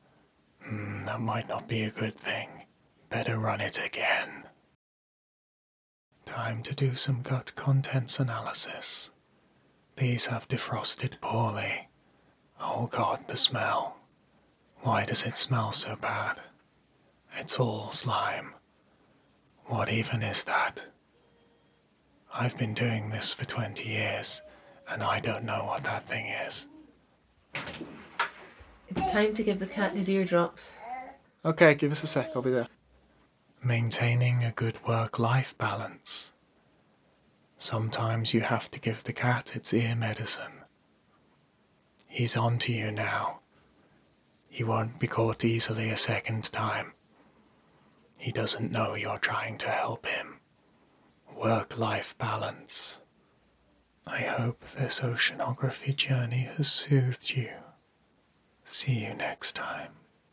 Hmm, that might not be a good thing. Better run it again. Time to do some gut contents analysis. These have defrosted poorly. Oh god, the smell. Why does it smell so bad? It's all slime. What even is that? I've been doing this for 20 years, and I don't know what that thing is. It's time to give the cat his eardrops. Okay, give us a sec, I'll be there. Maintaining a good work life balance. Sometimes you have to give the cat its ear medicine. He's on to you now. He won't be caught easily a second time. He doesn't know you're trying to help him. Work life balance. I hope this oceanography journey has soothed you. See you next time.